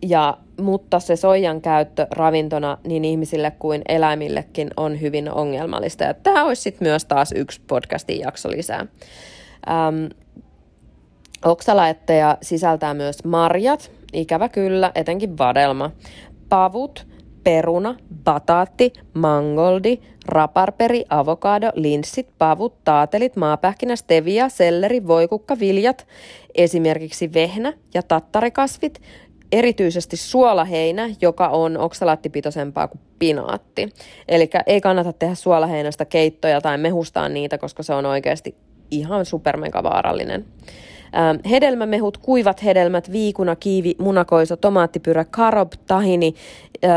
ja, mutta se soijan käyttö ravintona niin ihmisille kuin eläimillekin on hyvin ongelmallista. Ja tämä olisi sitten myös taas yksi podcastin jakso lisää. Ähm, oksalaetteja sisältää myös marjat, ikävä kyllä, etenkin vadelma, pavut, peruna, bataatti, mangoldi, raparperi, avokado, linssit, pavut, taatelit, maapähkinä, stevia, selleri, voikukka, viljat, esimerkiksi vehnä ja tattarikasvit, erityisesti suolaheinä, joka on oksalaattipitoisempaa kuin pinaatti. Eli ei kannata tehdä suolaheinästä keittoja tai mehustaa niitä, koska se on oikeasti ihan supermega vaarallinen. Ähm, hedelmämehut, kuivat hedelmät, viikuna, kiivi, munakoiso, tomaattipyrä, karob, tahini, äh,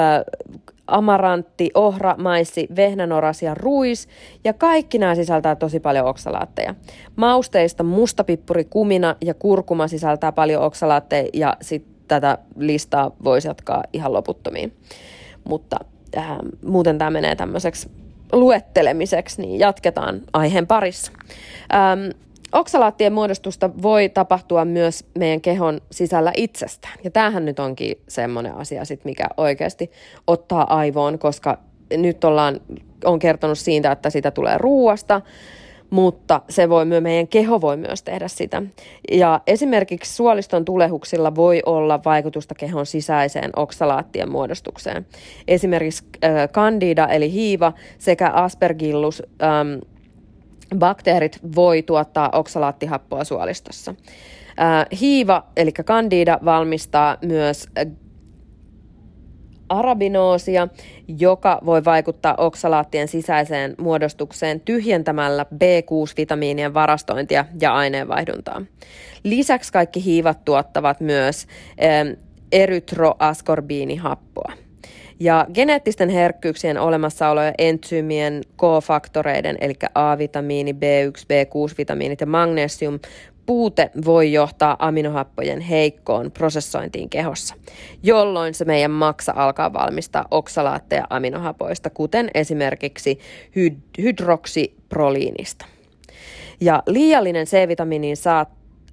amarantti, ohra, maissi, vehnänoras ja ruis. Ja kaikki nämä sisältää tosi paljon oksalaatteja. Mausteista mustapippuri, kumina ja kurkuma sisältää paljon oksalaatteja ja sit tätä listaa voisi jatkaa ihan loputtomiin. Mutta äh, muuten tämä menee tämmöiseksi luettelemiseksi, niin jatketaan aiheen parissa. Ähm, oksalaattien muodostusta voi tapahtua myös meidän kehon sisällä itsestään. Ja tämähän nyt onkin semmoinen asia, sit, mikä oikeasti ottaa aivoon, koska nyt ollaan, on kertonut siitä, että sitä tulee ruuasta, mutta se voi, meidän keho voi myös tehdä sitä. Ja esimerkiksi suoliston tulehuksilla voi olla vaikutusta kehon sisäiseen oksalaattien muodostukseen. Esimerkiksi äh, candida eli hiiva sekä aspergillus ähm, bakteerit voi tuottaa oksalaattihappoa suolistossa. Äh, hiiva eli candida valmistaa myös arabinoosia, joka voi vaikuttaa oksalaattien sisäiseen muodostukseen tyhjentämällä B6-vitamiinien varastointia ja aineenvaihduntaa. Lisäksi kaikki hiivat tuottavat myös erytroaskorbiinihappoa. Ja geneettisten herkkyyksien olemassaolo ja entsyymien K-faktoreiden, eli A-vitamiini, B1, B6-vitamiinit ja magnesium puute voi johtaa aminohappojen heikkoon prosessointiin kehossa, jolloin se meidän maksa alkaa valmistaa oksalaatteja aminohapoista, kuten esimerkiksi hyd- hydroksiproliinista. Ja liiallinen C-vitamiinin saat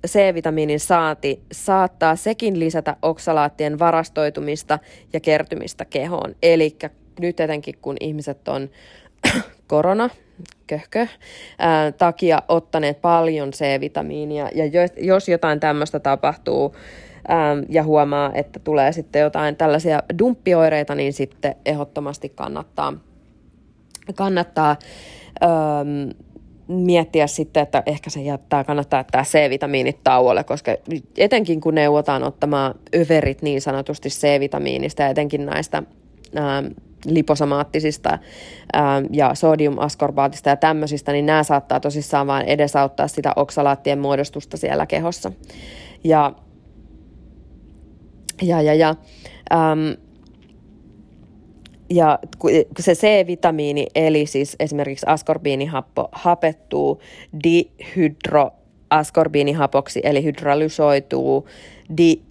C-vitamiinin saati saattaa sekin lisätä oksalaattien varastoitumista ja kertymistä kehoon. Eli nyt etenkin kun ihmiset on (clears throat) korona, köhkö, ää, takia ottaneet paljon C-vitamiinia. Ja jos, jos jotain tämmöistä tapahtuu ää, ja huomaa, että tulee sitten jotain tällaisia dumppioireita, niin sitten ehdottomasti kannattaa, kannattaa ää, miettiä sitten, että ehkä se jättää, kannattaa jättää C-vitamiinit tauolle, koska etenkin kun neuvotaan ottamaan överit niin sanotusti C-vitamiinista ja etenkin näistä liposamaattisista ää, ja sodiumaskorbaatista ja tämmöisistä, niin nämä saattaa tosissaan vain edesauttaa sitä oksalaattien muodostusta siellä kehossa. Ja, ja, ja, ja äm, ja se C-vitamiini, eli siis esimerkiksi askorbiinihappo, hapettuu dihydroaskorbiinihapoksi, eli hydrolysoituu di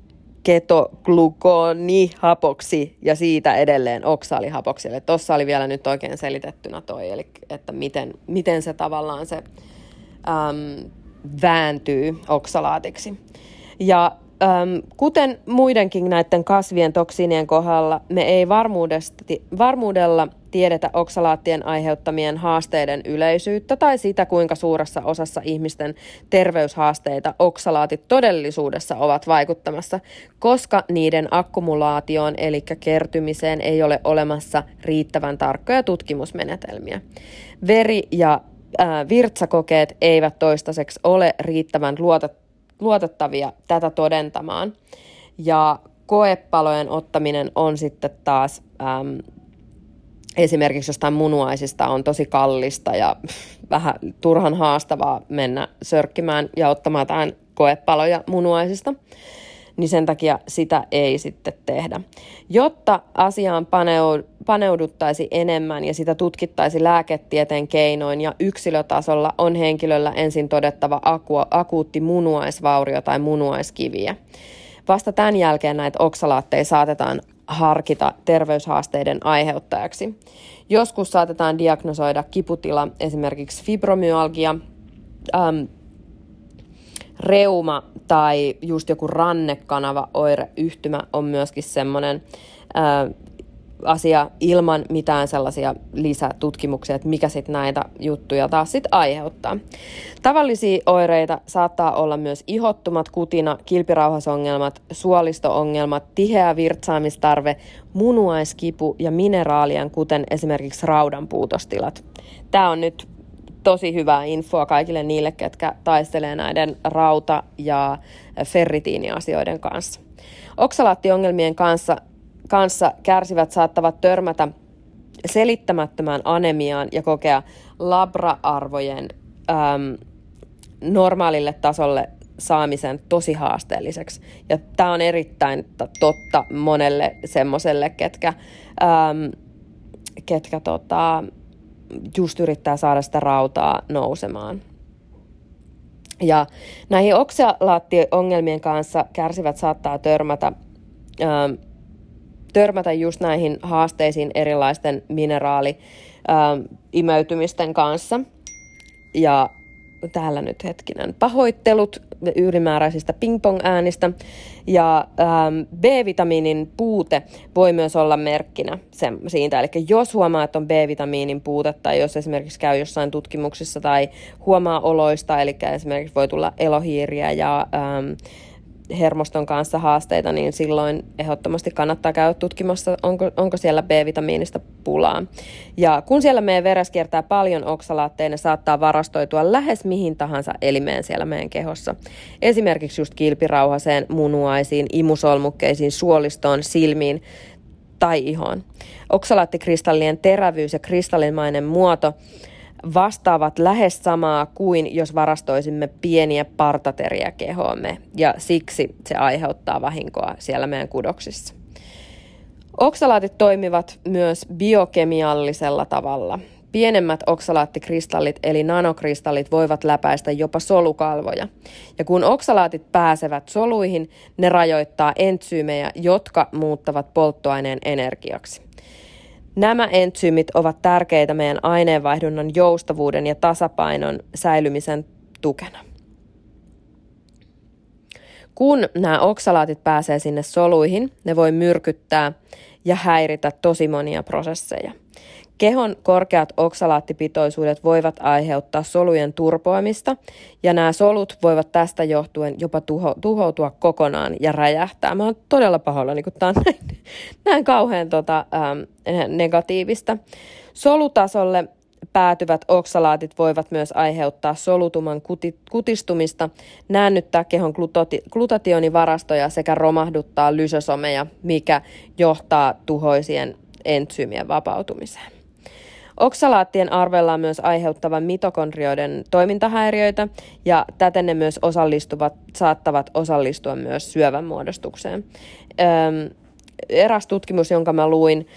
ketoglukonihapoksi ja siitä edelleen oksaalihapoksi. Eli tuossa oli vielä nyt oikein selitettynä toi, eli että miten, miten se tavallaan se äm, vääntyy oksalaatiksi. Ja äm, kuten muidenkin näiden kasvien toksiinien kohdalla, me ei varmuudella tiedetä oksalaattien aiheuttamien haasteiden yleisyyttä tai sitä, kuinka suuressa osassa ihmisten terveyshaasteita oksalaatit todellisuudessa ovat vaikuttamassa, koska niiden akkumulaatioon eli kertymiseen ei ole olemassa riittävän tarkkoja tutkimusmenetelmiä. Veri- ja äh, virtsakokeet eivät toistaiseksi ole riittävän luotettavia tätä todentamaan. Ja koepalojen ottaminen on sitten taas äm, esimerkiksi jostain munuaisista on tosi kallista ja vähän turhan haastavaa mennä sörkkimään ja ottamaan tähän koepaloja munuaisista, niin sen takia sitä ei sitten tehdä. Jotta asiaan paneuduttaisi enemmän ja sitä tutkittaisi lääketieteen keinoin ja yksilötasolla on henkilöllä ensin todettava aku- akuutti munuaisvaurio tai munuaiskiviä. Vasta tämän jälkeen näitä oksalaatteja saatetaan harkita terveyshaasteiden aiheuttajaksi. Joskus saatetaan diagnosoida kiputila, esimerkiksi fibromyalgia, äm, reuma tai just joku rannekanava oireyhtymä on myöskin semmoinen asia ilman mitään sellaisia lisätutkimuksia, että mikä sitten näitä juttuja taas sitten aiheuttaa. Tavallisia oireita saattaa olla myös ihottumat, kutina, kilpirauhasongelmat, suolistoongelmat, tiheä virtsaamistarve, munuaiskipu ja mineraalien, kuten esimerkiksi raudan puutostilat. Tämä on nyt tosi hyvää infoa kaikille niille, ketkä taistelee näiden rauta- ja ferritiiniasioiden kanssa. Oksalaattiongelmien kanssa kanssa kärsivät saattavat törmätä selittämättömään anemiaan ja kokea labra-arvojen äm, normaalille tasolle saamisen tosi haasteelliseksi. Ja tämä on erittäin totta monelle semmoiselle, ketkä, äm, ketkä tota, just yrittää saada sitä rautaa nousemaan. Ja näihin oksalaationgelmien kanssa kärsivät saattaa törmätä äm, törmätä just näihin haasteisiin erilaisten mineraali-imeytymisten kanssa. Ja täällä nyt hetkinen pahoittelut ylimääräisistä ping-pong-äänistä. Ja ähm, B-vitamiinin puute voi myös olla merkkinä sen, siitä. Eli jos huomaa, että on B-vitamiinin puutetta, jos esimerkiksi käy jossain tutkimuksissa tai huomaa oloista, eli esimerkiksi voi tulla elohiiriä ja ähm, hermoston kanssa haasteita, niin silloin ehdottomasti kannattaa käydä tutkimassa, onko, onko siellä B-vitamiinista pulaa. Ja kun siellä meidän veres kiertää paljon oksalaatteja, ne saattaa varastoitua lähes mihin tahansa elimeen siellä meidän kehossa. Esimerkiksi just kilpirauhaseen, munuaisiin, imusolmukkeisiin, suolistoon, silmiin tai ihoon. Oksalaattikristallien terävyys ja kristallimainen muoto vastaavat lähes samaa kuin jos varastoisimme pieniä partateriä kehoomme, ja siksi se aiheuttaa vahinkoa siellä meidän kudoksissa. Oksalaatit toimivat myös biokemiallisella tavalla. Pienemmät oksalaattikristallit eli nanokristallit voivat läpäistä jopa solukalvoja. Ja kun oksalaatit pääsevät soluihin, ne rajoittaa entsyymejä, jotka muuttavat polttoaineen energiaksi. Nämä entsyymit ovat tärkeitä meidän aineenvaihdunnan joustavuuden ja tasapainon säilymisen tukena. Kun nämä oksalaatit pääsee sinne soluihin, ne voi myrkyttää ja häiritä tosi monia prosesseja. Kehon korkeat oksalaattipitoisuudet voivat aiheuttaa solujen turpoamista, ja nämä solut voivat tästä johtuen jopa tuho, tuhoutua kokonaan ja räjähtää. Mä oon todella pahoillani, kun tämä on (laughs) näin, näin kauhean tota, ähm, negatiivista. Solutasolle päätyvät oksalaatit voivat myös aiheuttaa solutuman kuti, kutistumista, näännyttää kehon glutati, glutationivarastoja sekä romahduttaa lysosomeja, mikä johtaa tuhoisien entsyymien vapautumiseen. Oksalaattien arvellaan myös aiheuttavan mitokondrioiden toimintahäiriöitä ja täten ne myös osallistuvat, saattavat osallistua myös syövän muodostukseen. Öm, eräs tutkimus, jonka mä luin,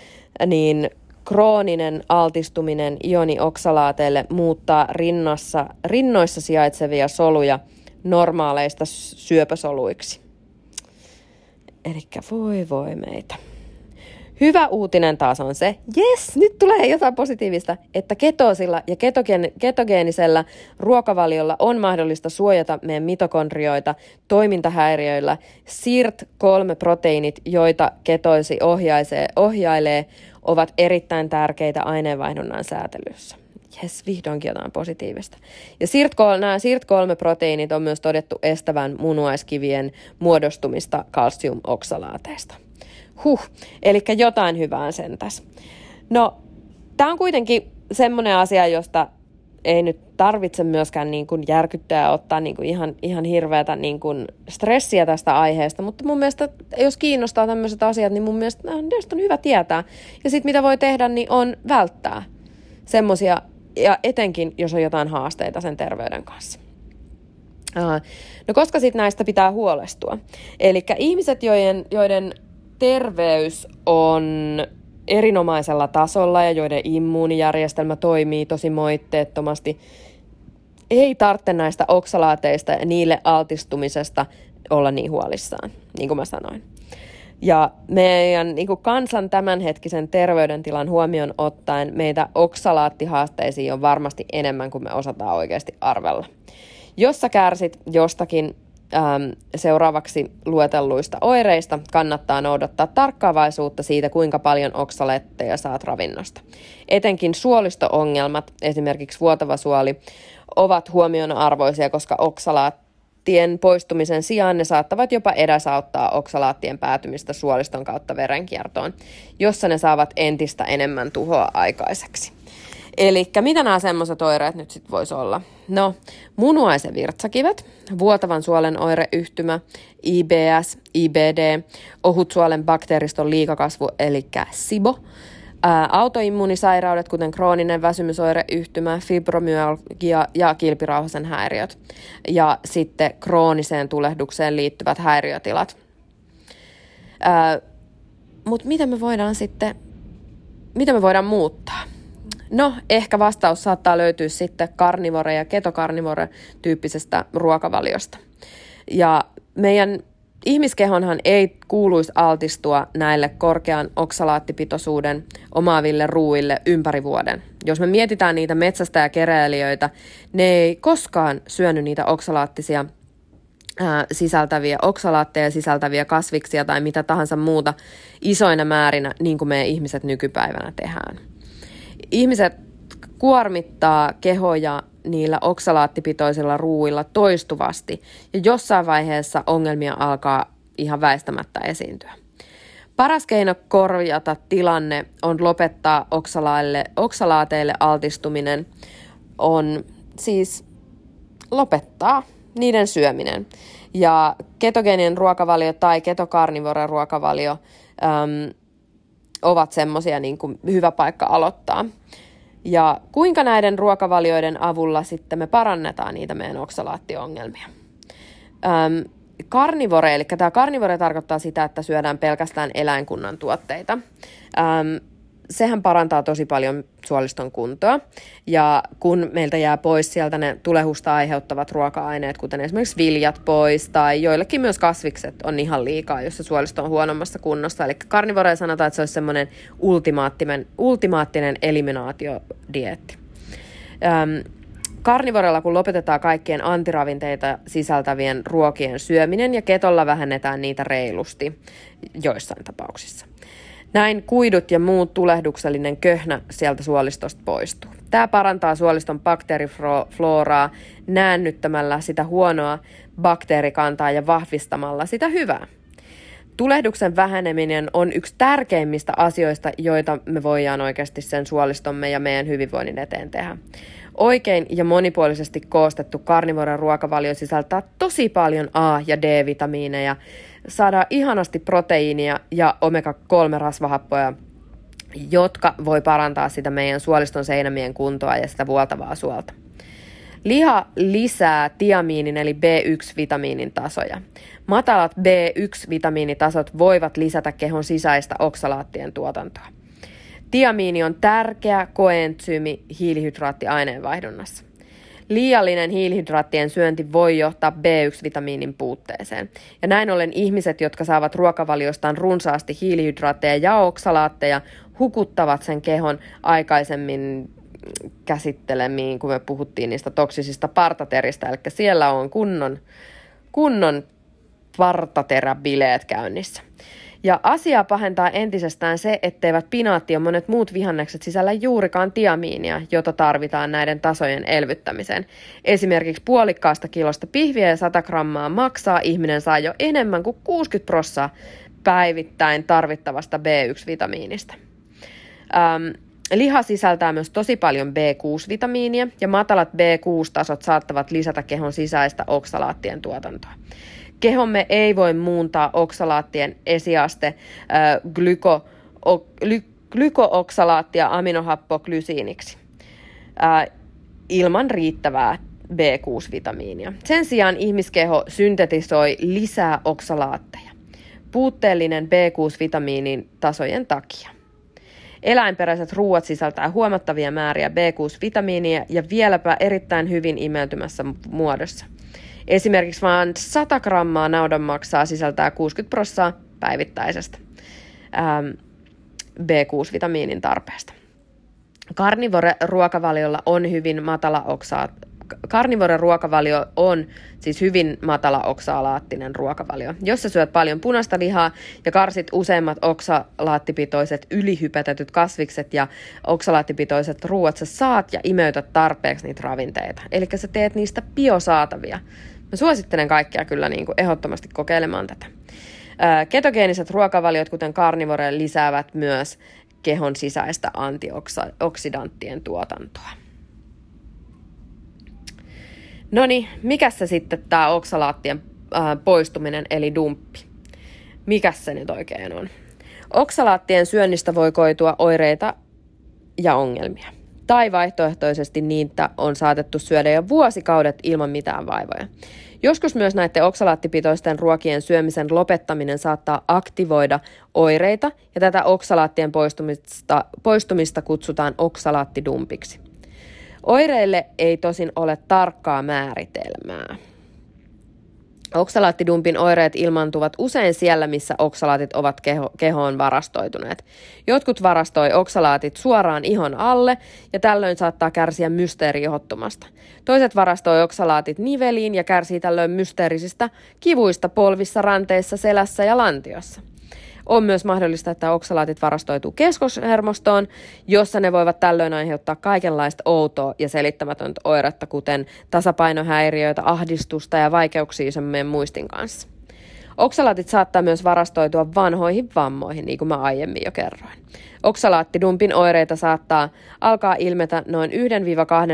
niin krooninen altistuminen ionioksalaateille muuttaa rinnassa, rinnoissa sijaitsevia soluja normaaleista syöpäsoluiksi. Eli voi voi meitä. Hyvä uutinen taas on se, yes, nyt tulee jotain positiivista, että ketoosilla ja ketogeen, ketogeenisellä ruokavaliolla on mahdollista suojata meidän mitokondrioita toimintahäiriöillä. SIRT-3-proteiinit, joita ketoisi ohjaisee, ohjailee, ovat erittäin tärkeitä aineenvaihdunnan säätelyssä. Jes, vihdoinkin jotain positiivista. Ja SIRT3, nämä SIRT3-proteiinit on myös todettu estävän munuaiskivien muodostumista kalsiumoksalaateista. Huh, eli jotain hyvää sentäs. No, tämä on kuitenkin semmoinen asia, josta ei nyt tarvitse myöskään niin kuin järkyttää ja ottaa niin kuin ihan, ihan hirveätä niin kuin stressiä tästä aiheesta, mutta mun mielestä, jos kiinnostaa tämmöiset asiat, niin mun mielestä äh, on hyvä tietää. Ja sitten mitä voi tehdä, niin on välttää semmoisia, ja etenkin jos on jotain haasteita sen terveyden kanssa. No koska sitten näistä pitää huolestua? Eli ihmiset, joiden, joiden terveys on erinomaisella tasolla ja joiden immuunijärjestelmä toimii tosi moitteettomasti, ei tarvitse näistä oksalaateista ja niille altistumisesta olla niin huolissaan, niin kuin mä sanoin. Ja meidän niin kuin kansan tämänhetkisen terveydentilan huomioon ottaen meitä oksalaattihaasteisiin on varmasti enemmän kuin me osataan oikeasti arvella. Jos sä kärsit jostakin ähm, seuraavaksi luetelluista oireista kannattaa noudattaa tarkkaavaisuutta siitä, kuinka paljon oksaletteja saat ravinnosta. Etenkin suolisto-ongelmat, esimerkiksi vuotava suoli, ovat huomionarvoisia, koska oksalaattien poistumisen sijaan ne saattavat jopa edesauttaa oksalaattien päätymistä suoliston kautta verenkiertoon, jossa ne saavat entistä enemmän tuhoa aikaiseksi. Eli mitä nämä semmoiset oireet nyt sitten voisi olla? No, munuaisen virtsakivet, vuotavan suolen oireyhtymä, IBS, IBD, ohutsuolen bakteeriston liikakasvu eli SIBO, ää, autoimmunisairaudet, kuten krooninen väsymysoireyhtymä, fibromyalgia ja kilpirauhasen häiriöt. Ja sitten krooniseen tulehdukseen liittyvät häiriötilat. Mutta mitä me voidaan sitten, mitä me voidaan muuttaa? No, ehkä vastaus saattaa löytyä sitten karnivore- ja ketokarnivore-tyyppisestä ruokavaliosta. Ja meidän ihmiskehonhan ei kuuluisi altistua näille korkean oksalaattipitoisuuden omaaville ruuille ympäri vuoden. Jos me mietitään niitä metsästä ja keräilijöitä, ne ei koskaan syönyt niitä oksalaattisia sisältäviä, oksalaatteja sisältäviä kasviksia tai mitä tahansa muuta isoina määrinä, niin kuin me ihmiset nykypäivänä tehdään ihmiset kuormittaa kehoja niillä oksalaattipitoisilla ruuilla toistuvasti ja jossain vaiheessa ongelmia alkaa ihan väistämättä esiintyä. Paras keino korjata tilanne on lopettaa oksalaateille altistuminen, on siis lopettaa niiden syöminen. Ja ketogeeninen ruokavalio tai ketokarnivoren ruokavalio ovat semmoisia niin kuin hyvä paikka aloittaa. Ja kuinka näiden ruokavalioiden avulla sitten me parannetaan niitä meidän oksalaationgelmia. Öm, karnivore, eli tämä karnivore tarkoittaa sitä, että syödään pelkästään eläinkunnan tuotteita. Öm, sehän parantaa tosi paljon suoliston kuntoa. Ja kun meiltä jää pois sieltä ne tulehusta aiheuttavat ruoka-aineet, kuten esimerkiksi viljat pois, tai joillekin myös kasvikset on ihan liikaa, jos se suolisto on huonommassa kunnossa. Eli karnivoreja sanotaan, että se olisi semmoinen ultimaattinen, ultimaattinen eliminaatiodietti. Öm, Karnivorella, kun lopetetaan kaikkien antiravinteita sisältävien ruokien syöminen ja ketolla vähennetään niitä reilusti joissain tapauksissa. Näin kuidut ja muut tulehduksellinen köhnä sieltä suolistosta poistuu. Tämä parantaa suoliston bakteerifloraa näännyttämällä sitä huonoa bakteerikantaa ja vahvistamalla sitä hyvää. Tulehduksen väheneminen on yksi tärkeimmistä asioista, joita me voidaan oikeasti sen suolistomme ja meidän hyvinvoinnin eteen tehdä. Oikein ja monipuolisesti koostettu karnivoren ruokavalio sisältää tosi paljon A- ja D-vitamiineja, saadaan ihanasti proteiinia ja omega-3-rasvahappoja, jotka voi parantaa sitä meidän suoliston seinämien kuntoa ja sitä vuoltavaa suolta. Liha lisää tiamiinin eli B1-vitamiinin tasoja. Matalat B1-vitamiinitasot voivat lisätä kehon sisäistä oksalaattien tuotantoa. Tiamiini on tärkeä koentsyymi hiilihydraattiaineenvaihdunnassa. Liiallinen hiilihydraattien syönti voi johtaa B1-vitamiinin puutteeseen. Ja näin ollen ihmiset, jotka saavat ruokavaliostaan runsaasti hiilihydraatteja ja oksalaatteja, hukuttavat sen kehon aikaisemmin käsittelemiin, kun me puhuttiin niistä toksisista partateristä. Eli siellä on kunnon, kunnon partateräbileet käynnissä. Ja asiaa pahentaa entisestään se, etteivät pinaatti ja monet muut vihannekset sisällä juurikaan tiamiinia, jota tarvitaan näiden tasojen elvyttämiseen. Esimerkiksi puolikkaasta kilosta pihviä ja 100 grammaa maksaa ihminen saa jo enemmän kuin 60 prossaa päivittäin tarvittavasta B1-vitamiinista. Ähm, Liha sisältää myös tosi paljon B6-vitamiinia ja matalat B6-tasot saattavat lisätä kehon sisäistä oksalaattien tuotantoa. Kehomme ei voi muuntaa oksalaattien esiaste äh, glyko, o, gly, glykoksalaattia aminohappoglysiiniksi äh, ilman riittävää B6-vitamiinia. Sen sijaan ihmiskeho syntetisoi lisää oksalaatteja puutteellinen B6-vitamiinin tasojen takia. Eläinperäiset ruoat sisältää huomattavia määriä B6-vitamiinia ja vieläpä erittäin hyvin imeytymässä muodossa. Esimerkiksi vain 100 grammaa naudanmaksaa sisältää 60 prosenttia päivittäisestä ähm, B6-vitamiinin tarpeesta. Karnivore-ruokavaliolla on hyvin matala oksaa, karnivoren ruokavalio on siis hyvin matala oksalaattinen ruokavalio. Jos sä syöt paljon punaista lihaa ja karsit useimmat oksalaattipitoiset ylihypätetyt kasvikset ja oksalaattipitoiset ruoat, sä saat ja imeytät tarpeeksi niitä ravinteita. Eli sä teet niistä biosaatavia. Mä suosittelen kaikkia kyllä niin kuin ehdottomasti kokeilemaan tätä. Ketogeeniset ruokavaliot, kuten karnivore, lisäävät myös kehon sisäistä antioksidanttien tuotantoa. No niin, mikä se sitten tämä oksalaattien poistuminen eli dumppi? Mikä se nyt oikein on? Oksalaattien syönnistä voi koitua oireita ja ongelmia. Tai vaihtoehtoisesti niitä on saatettu syödä jo vuosikaudet ilman mitään vaivoja. Joskus myös näiden oksalaattipitoisten ruokien syömisen lopettaminen saattaa aktivoida oireita, ja tätä oksalaattien poistumista, poistumista kutsutaan oksalaattidumpiksi. Oireille ei tosin ole tarkkaa määritelmää. Oksalaattidumpin oireet ilmaantuvat usein siellä, missä oksalaatit ovat keho- kehoon varastoituneet. Jotkut varastoi oksalaatit suoraan ihon alle ja tällöin saattaa kärsiä mysteeriihottumasta. Toiset varastoi oksalaatit niveliin ja kärsii tällöin mysteerisistä kivuista polvissa, ranteissa, selässä ja lantiossa. On myös mahdollista, että oksalaatit varastoituu keskoshermostoon, jossa ne voivat tällöin aiheuttaa kaikenlaista outoa ja selittämätöntä oiretta, kuten tasapainohäiriöitä, ahdistusta ja vaikeuksia meidän muistin kanssa. Oksalaatit saattaa myös varastoitua vanhoihin vammoihin, niin kuin mä aiemmin jo kerroin. Oksalaattidumpin oireita saattaa alkaa ilmetä noin 1-2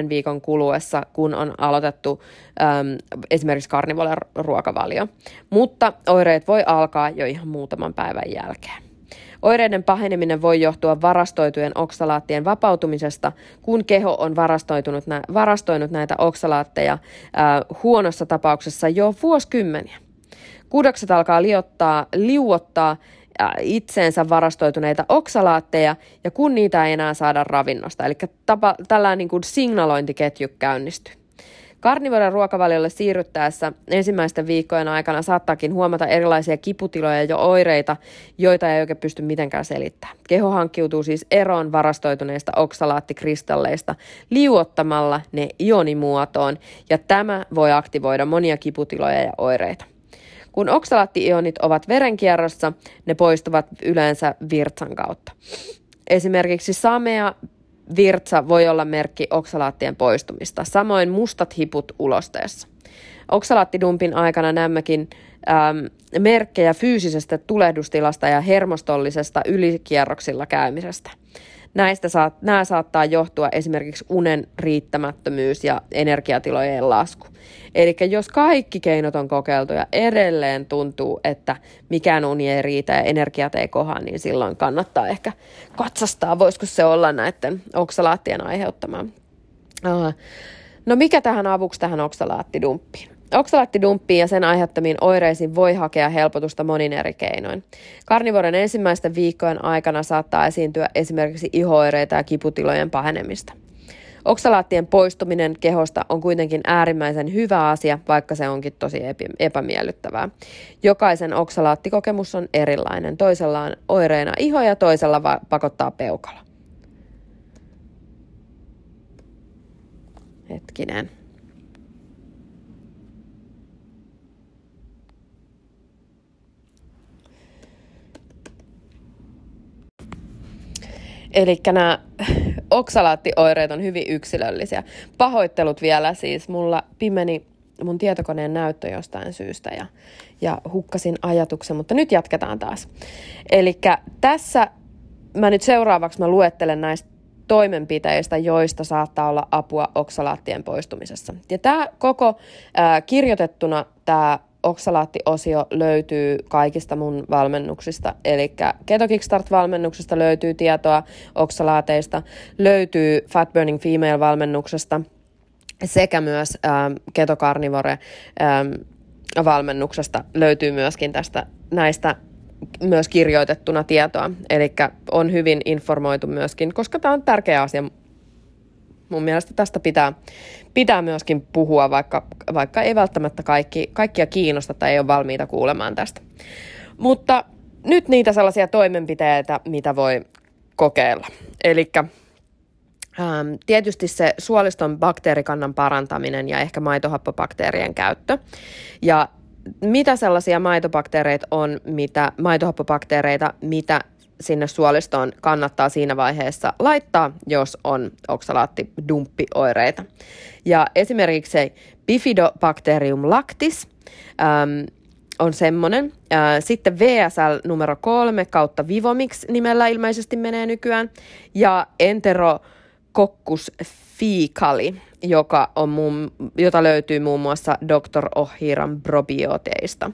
viikon kuluessa, kun on aloitettu äm, esimerkiksi karnivolen ruokavalio. Mutta oireet voi alkaa jo ihan muutaman päivän jälkeen. Oireiden paheneminen voi johtua varastoitujen oksalaattien vapautumisesta, kun keho on varastoitunut varastoinut näitä oksalaatteja huonossa tapauksessa jo vuosikymmeniä. Kudokset alkaa liottaa, liuottaa itseensä varastoituneita oksalaatteja, ja kun niitä ei enää saada ravinnosta, eli tapa, tällainen niin kuin signalointiketju käynnistyy. Karnivoren ruokavaliolle siirryttäessä ensimmäisten viikkojen aikana saattaakin huomata erilaisia kiputiloja ja oireita, joita ei oikein pysty mitenkään selittämään. Keho hankkiutuu siis eroon varastoituneista oksalaattikristalleista liuottamalla ne ionimuotoon, ja tämä voi aktivoida monia kiputiloja ja oireita. Kun oksalaatti-ionit ovat verenkierrossa, ne poistuvat yleensä virtsan kautta. Esimerkiksi samea virtsa voi olla merkki oksalaattien poistumista, samoin mustat hiput ulosteessa. Oksalaattidumpin aikana näemmekin ähm, merkkejä fyysisestä tulehdustilasta ja hermostollisesta ylikierroksilla käymisestä. Näistä saat, nämä saattaa johtua esimerkiksi unen riittämättömyys ja energiatilojen lasku. Eli jos kaikki keinot on kokeiltu ja edelleen tuntuu, että mikään uni ei riitä ja energiat ei koha, niin silloin kannattaa ehkä katsastaa, voisiko se olla näiden oksalaattien aiheuttamaa. No mikä tähän avuksi tähän oksalaattidumppiin? Oksalaattidumppiin ja sen aiheuttamiin oireisiin voi hakea helpotusta monin eri keinoin. Karnivoren ensimmäisten viikkojen aikana saattaa esiintyä esimerkiksi ihoireita ja kiputilojen pahenemista. Oksalaattien poistuminen kehosta on kuitenkin äärimmäisen hyvä asia, vaikka se onkin tosi epämiellyttävää. Jokaisen oksalaattikokemus on erilainen. Toisella on oireena iho ja toisella va- pakottaa peukalo. Hetkinen. Eli nämä oksalaattioireet on hyvin yksilöllisiä. Pahoittelut vielä siis. Mulla pimeni mun tietokoneen näyttö jostain syystä ja, ja hukkasin ajatuksen, mutta nyt jatketaan taas. Eli tässä mä nyt seuraavaksi mä luettelen näistä toimenpiteistä, joista saattaa olla apua oksalaattien poistumisessa. Ja tämä koko ää, kirjoitettuna tämä oksalaattiosio löytyy kaikista mun valmennuksista. Eli Keto Kickstart-valmennuksesta löytyy tietoa oksalaateista, löytyy Fat Burning Female-valmennuksesta sekä myös ähm, Keto Carnivore ähm, valmennuksesta löytyy myöskin tästä näistä myös kirjoitettuna tietoa. Eli on hyvin informoitu myöskin, koska tämä on tärkeä asia mun mielestä tästä pitää, pitää myöskin puhua, vaikka, vaikka ei välttämättä kaikki, kaikkia kiinnosta tai ei ole valmiita kuulemaan tästä. Mutta nyt niitä sellaisia toimenpiteitä, mitä voi kokeilla. Eli ähm, tietysti se suoliston bakteerikannan parantaminen ja ehkä maitohappobakteerien käyttö. Ja mitä sellaisia maitobakteereita on, mitä, maitohappobakteereita, mitä sinne suolistoon kannattaa siinä vaiheessa laittaa, jos on oksalaattidumppioireita. Ja esimerkiksi se Bifidobacterium lactis äm, on semmoinen. Ää, sitten VSL numero kolme kautta Vivomix nimellä ilmeisesti menee nykyään. Ja Enterococcus fecali, joka on muun, jota löytyy muun muassa Dr. Ohiran probioteista.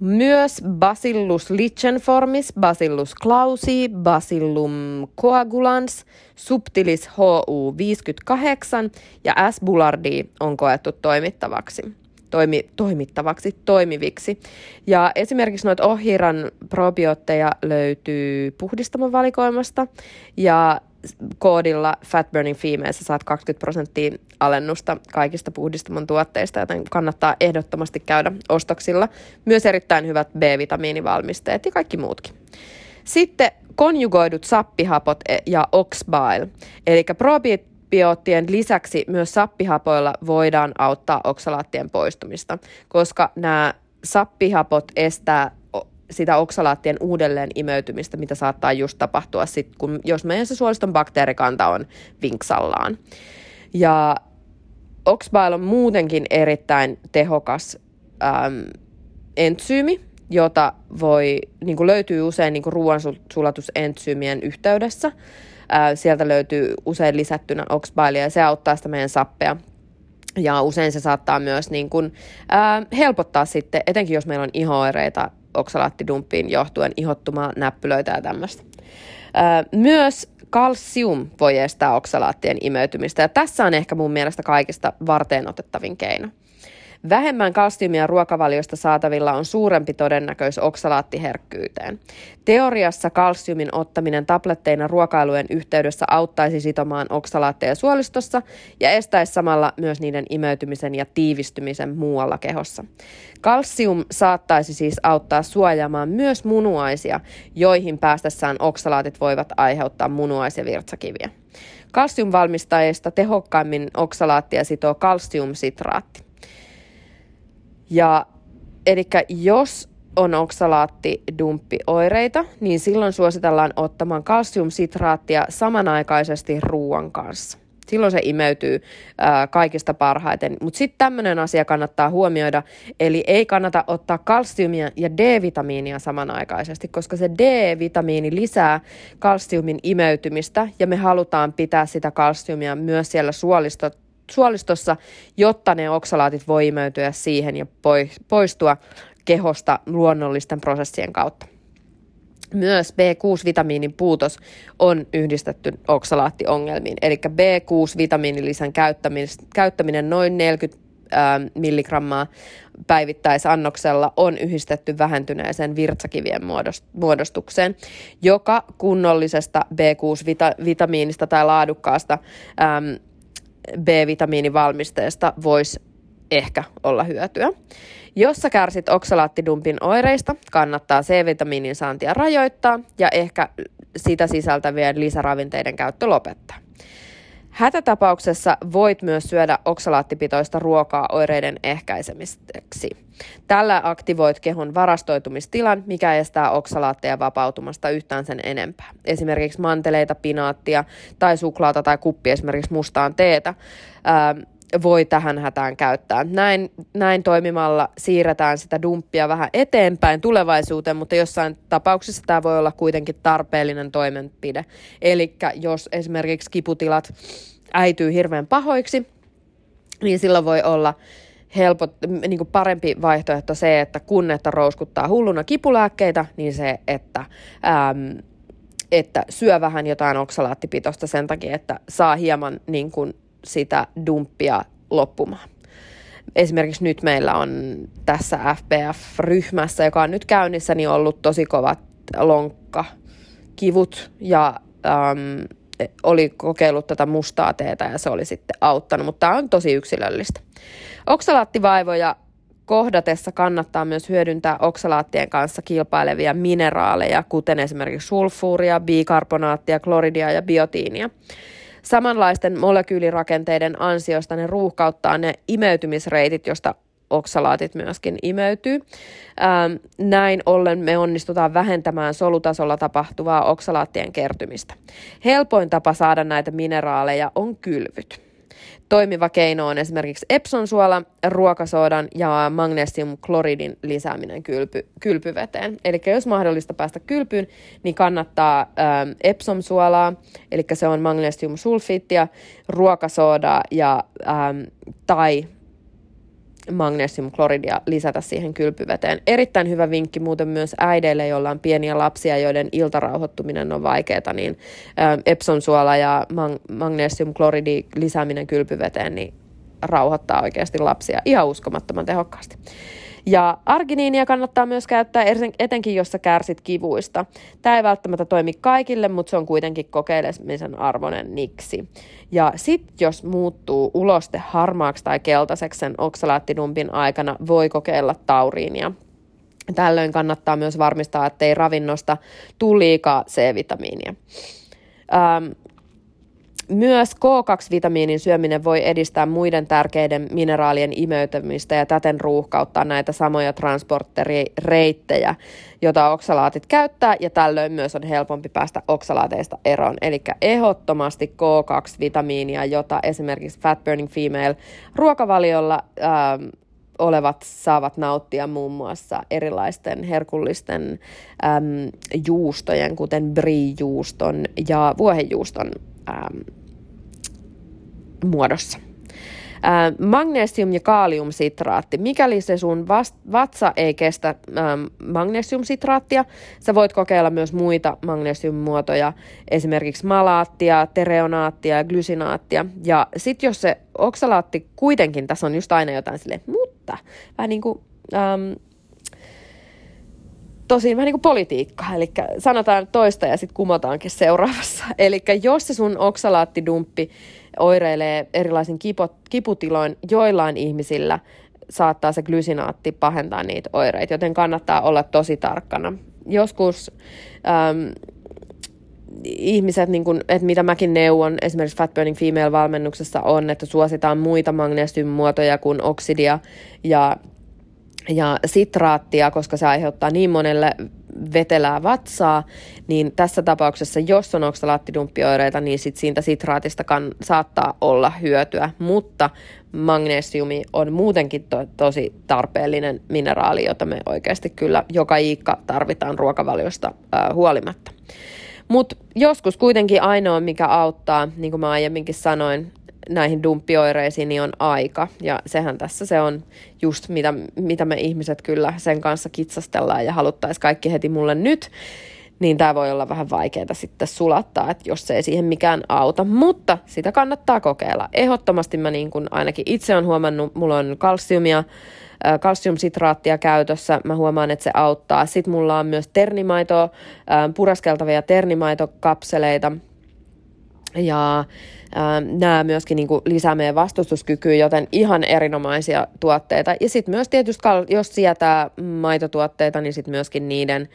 Myös Bacillus lichenformis, Bacillus clausi, Bacillum coagulans, Subtilis HU58 ja S. bullardi on koettu toimittavaksi. Toimi, toimittavaksi, toimiviksi. Ja esimerkiksi noita Ohiran probiootteja löytyy puhdistamon valikoimasta ja koodilla Fat Burning Female saat 20 prosenttia alennusta kaikista puhdistamon tuotteista, joten kannattaa ehdottomasti käydä ostoksilla. Myös erittäin hyvät B-vitamiinivalmisteet ja kaikki muutkin. Sitten konjugoidut sappihapot ja oxbile, eli probioottien lisäksi myös sappihapoilla voidaan auttaa oksalaattien poistumista, koska nämä sappihapot estää sitä oksalaattien uudelleen imeytymistä, mitä saattaa just tapahtua sit, kun, jos meidän se suoliston bakteerikanta on vinksallaan. Ja oxbile on muutenkin erittäin tehokas äm, entsyymi, jota voi, niin kuin löytyy usein niin ruoansulatusentsyymien yhteydessä. Ää, sieltä löytyy usein lisättynä oxbilea ja se auttaa sitä meidän sappea ja usein se saattaa myös niin kuin, ää, helpottaa sitten, etenkin jos meillä on ihooireita oksalaattidumppiin johtuen ihottumaa näppylöitä ja tämmöistä. Myös kalsium voi estää oksalaattien imeytymistä ja tässä on ehkä mun mielestä kaikista varteen otettavin keino. Vähemmän kalsiumia ruokavaliosta saatavilla on suurempi todennäköisyys oksalaattiherkkyyteen. Teoriassa kalsiumin ottaminen tabletteina ruokailujen yhteydessä auttaisi sitomaan oksalaatteja suolistossa ja estäisi samalla myös niiden imeytymisen ja tiivistymisen muualla kehossa. Kalsium saattaisi siis auttaa suojaamaan myös munuaisia, joihin päästessään oksalaatit voivat aiheuttaa munuais- ja virtsakiviä. Kalsiumvalmistajista tehokkaimmin oksalaattia sitoo kalsiumsitraatti. Ja eli jos on oksalaattidumppioireita, niin silloin suositellaan ottamaan kalsiumsitraattia samanaikaisesti ruoan kanssa. Silloin se imeytyy ää, kaikista parhaiten. Mutta sitten tämmöinen asia kannattaa huomioida, eli ei kannata ottaa kalsiumia ja D-vitamiinia samanaikaisesti, koska se D-vitamiini lisää kalsiumin imeytymistä ja me halutaan pitää sitä kalsiumia myös siellä suolisto, suolistossa, jotta ne oksalaatit voi imeytyä siihen ja poistua kehosta luonnollisten prosessien kautta. Myös B6-vitamiinin puutos on yhdistetty oksalaattiongelmiin, eli B6-vitamiinilisän käyttäminen noin 40 milligrammaa päivittäisannoksella on yhdistetty vähentyneeseen virtsakivien muodostukseen, joka kunnollisesta B6-vitamiinista tai laadukkaasta äm, B-vitamiinivalmisteesta voisi ehkä olla hyötyä. Jos sä kärsit oksalaattidumpin oireista, kannattaa C-vitamiinin saantia rajoittaa ja ehkä sitä sisältävien lisäravinteiden käyttö lopettaa. Hätätapauksessa voit myös syödä oksalaattipitoista ruokaa oireiden ehkäisemiseksi. Tällä aktivoit kehon varastoitumistilan, mikä estää oksalaatteja vapautumasta yhtään sen enempää. Esimerkiksi manteleita, pinaattia tai suklaata tai kuppi esimerkiksi mustaan teetä voi tähän hätään käyttää. Näin, näin toimimalla siirretään sitä dumppia vähän eteenpäin tulevaisuuteen, mutta jossain tapauksessa tämä voi olla kuitenkin tarpeellinen toimenpide. Eli jos esimerkiksi kiputilat äityy hirveän pahoiksi, niin silloin voi olla helpot, niin kuin parempi vaihtoehto se, että kun että rouskuttaa hulluna kipulääkkeitä, niin se, että, äm, että syö vähän jotain oksalaattipitosta sen takia, että saa hieman niin kuin sitä dumppia loppumaan. Esimerkiksi nyt meillä on tässä FPF-ryhmässä, joka on nyt käynnissä, niin ollut tosi kovat lonkkakivut ja äm, oli kokeillut tätä mustaa teetä ja se oli sitten auttanut, mutta tämä on tosi yksilöllistä. Oksalaattivaivoja kohdatessa kannattaa myös hyödyntää oksalaattien kanssa kilpailevia mineraaleja, kuten esimerkiksi sulfuuria, bikarbonaattia, kloridia ja biotiinia. Samanlaisten molekyylirakenteiden ansiosta ne ruuhkauttaa ne imeytymisreitit, josta oksalaatit myöskin imeytyy. Ähm, näin ollen me onnistutaan vähentämään solutasolla tapahtuvaa oksalaattien kertymistä. Helpoin tapa saada näitä mineraaleja on kylvyt. Toimiva keino on esimerkiksi Epson-suola, ruokasoodan ja magnesiumkloridin lisääminen kylpy, kylpyveteen. Eli jos mahdollista päästä kylpyyn, niin kannattaa ähm, Epsom-suolaa, eli se on magnesiumsulfiittia, ruokasoodaa ja, ähm, tai magnesiumkloridia lisätä siihen kylpyveteen. Erittäin hyvä vinkki muuten myös äideille, joilla on pieniä lapsia, joiden iltarauhoittuminen on vaikeaa, niin Epson suola ja mag- magnesiumkloridi lisääminen kylpyveteen niin rauhoittaa oikeasti lapsia ihan uskomattoman tehokkaasti. Ja arginiinia kannattaa myös käyttää etenkin, jos sä kärsit kivuista. Tämä ei välttämättä toimi kaikille, mutta se on kuitenkin kokeilemisen arvoinen niksi. Ja sitten jos muuttuu uloste harmaaksi tai keltaiseksi sen oksalaattidumpin aikana, voi kokeilla tauriinia. Tällöin kannattaa myös varmistaa, ettei ravinnosta tule liikaa C-vitamiinia. Ähm, myös K2-vitamiinin syöminen voi edistää muiden tärkeiden mineraalien imeytymistä ja täten ruuhkauttaa näitä samoja transporterireittejä, joita oksalaatit käyttää, ja tällöin myös on helpompi päästä oksalaateista eroon. Eli ehdottomasti K2-vitamiinia, jota esimerkiksi Fat Burning Female ruokavaliolla ähm, olevat saavat nauttia muun muassa erilaisten herkullisten äm, juustojen, kuten brie-juuston ja vuohenjuuston äm, muodossa. Magnesium- ja kaaliumsitraatti. Mikäli se sun vast, vatsa ei kestä ää, magnesiumsitraattia, sä voit kokeilla myös muita magnesiummuotoja, esimerkiksi malaattia, tereonaattia ja glysinaattia. Ja sitten jos se oksalaatti kuitenkin, tässä on just aina jotain sille, mutta vähän niin kuin... Äm, tosi vähän niin kuin politiikka, eli sanotaan toista ja sitten kumotaankin seuraavassa. (laughs) Eli jos se sun oksalaattidumppi oireilee erilaisin kipo, kiputiloin, joillain ihmisillä saattaa se glysinaatti pahentaa niitä oireita, joten kannattaa olla tosi tarkkana. Joskus äm, ihmiset, niin kun, että mitä mäkin neuvon esimerkiksi Fat Burning Female-valmennuksessa on, että suositaan muita magnesiummuotoja kuin oksidia ja ja sitraattia, koska se aiheuttaa niin monelle vetelää vatsaa, niin tässä tapauksessa, jos on oksalaattidumppioireita, niin sit siitä sitraatista kan, saattaa olla hyötyä, mutta magnesiumi on muutenkin to, tosi tarpeellinen mineraali, jota me oikeasti kyllä joka iikka tarvitaan ruokavaliosta ää, huolimatta. Mutta joskus kuitenkin ainoa, mikä auttaa, niin kuin mä aiemminkin sanoin, näihin dumppioireisiin, niin on aika. Ja sehän tässä se on just, mitä, mitä me ihmiset kyllä sen kanssa kitsastellaan ja haluttaisiin kaikki heti mulle nyt. Niin tämä voi olla vähän vaikeaa sitten sulattaa, että jos se ei siihen mikään auta. Mutta sitä kannattaa kokeilla. Ehdottomasti mä niin kuin ainakin itse on huomannut, mulla on kalsiumia, kalsiumsitraattia käytössä. Mä huomaan, että se auttaa. Sitten mulla on myös ternimaitoa, puraskeltavia ternimaitokapseleita – Ja ähm, nämä myöskin niin kuin lisää meidän vastustuskykyä, joten ihan erinomaisia tuotteita. Ja sitten myös tietysti, jos sietää maitotuotteita, niin sitten myöskin niiden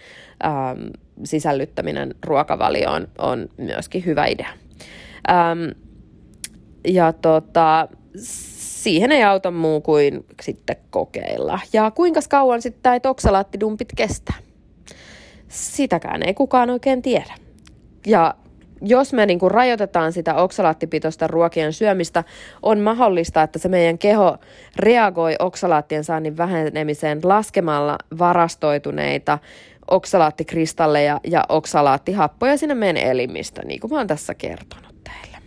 ähm, sisällyttäminen ruokavalioon on myöskin hyvä idea. Ähm, ja tota, siihen ei auta muu kuin sitten kokeilla. Ja kuinka kauan sitten tämä oksalaattidumppit kestää? Sitäkään ei kukaan oikein tiedä. Ja jos me niin kuin rajoitetaan sitä oksalaattipitoista ruokien syömistä, on mahdollista, että se meidän keho reagoi oksalaattien saannin vähenemiseen laskemalla varastoituneita oksalaattikristalleja ja oksalaattihappoja sinne meidän elimistä, niin kuin mä oon tässä kertonut teille.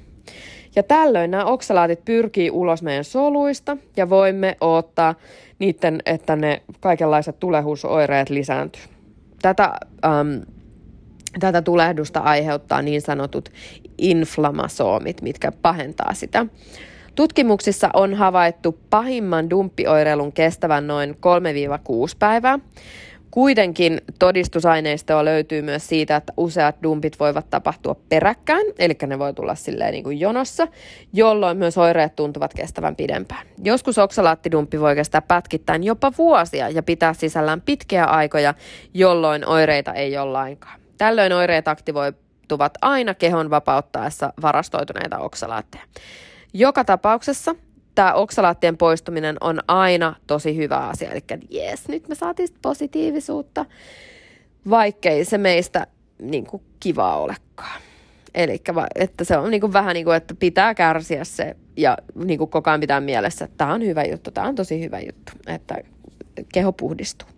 Ja tällöin nämä oksalaatit pyrkii ulos meidän soluista ja voimme ottaa niiden, että ne kaikenlaiset tulehuusoireet lisääntyy. Tätä um, tätä tulehdusta aiheuttaa niin sanotut inflamasoomit, mitkä pahentaa sitä. Tutkimuksissa on havaittu pahimman dumppioireilun kestävän noin 3-6 päivää. Kuitenkin todistusaineistoa löytyy myös siitä, että useat dumpit voivat tapahtua peräkkäin, eli ne voi tulla silleen niin kuin jonossa, jolloin myös oireet tuntuvat kestävän pidempään. Joskus oksalaattidumppi voi kestää pätkittäin jopa vuosia ja pitää sisällään pitkiä aikoja, jolloin oireita ei ole lainkaan. Tällöin oireet aktivoituvat aina kehon vapauttaessa varastoituneita oksalaatteja. Joka tapauksessa tämä oksalaattien poistuminen on aina tosi hyvä asia. Eli jes, nyt me saatiin positiivisuutta, vaikkei se meistä niin kuin, kivaa olekaan. Eli että se on niin kuin, vähän niin kuin, että pitää kärsiä se ja niin kuin, koko ajan pitää mielessä, että tämä on hyvä juttu, tämä on tosi hyvä juttu, että keho puhdistuu.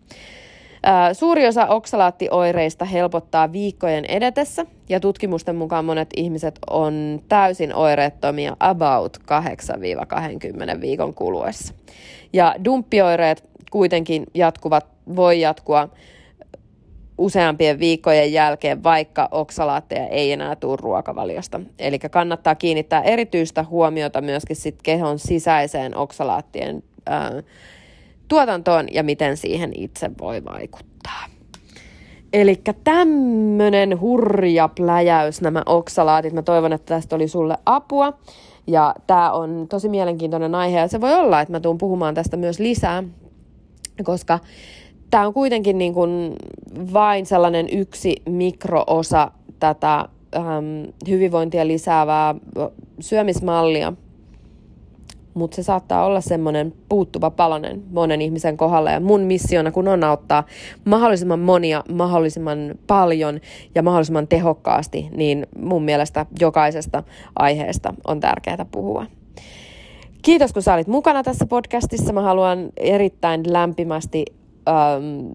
Suuri osa oksalaattioireista helpottaa viikkojen edetessä ja tutkimusten mukaan monet ihmiset on täysin oireettomia about 8-20 viikon kuluessa. Ja dumppioireet kuitenkin jatkuvat, voi jatkua useampien viikkojen jälkeen, vaikka oksalaatteja ei enää tule ruokavaliosta. Eli kannattaa kiinnittää erityistä huomiota myöskin sit kehon sisäiseen oksalaattien ää, tuotantoon ja miten siihen itse voi vaikuttaa. Eli tämmönen hurja pläjäys nämä oksalaatit. Mä toivon, että tästä oli sulle apua. Ja tämä on tosi mielenkiintoinen aihe ja se voi olla, että mä tuun puhumaan tästä myös lisää, koska tämä on kuitenkin niin kuin vain sellainen yksi mikroosa tätä hyvinvointia lisäävää syömismallia, mutta se saattaa olla semmoinen puuttuva palanen monen ihmisen kohdalla. Ja mun missiona kun on auttaa mahdollisimman monia, mahdollisimman paljon ja mahdollisimman tehokkaasti, niin mun mielestä jokaisesta aiheesta on tärkeää puhua. Kiitos kun sä olit mukana tässä podcastissa. Mä haluan erittäin lämpimästi ähm,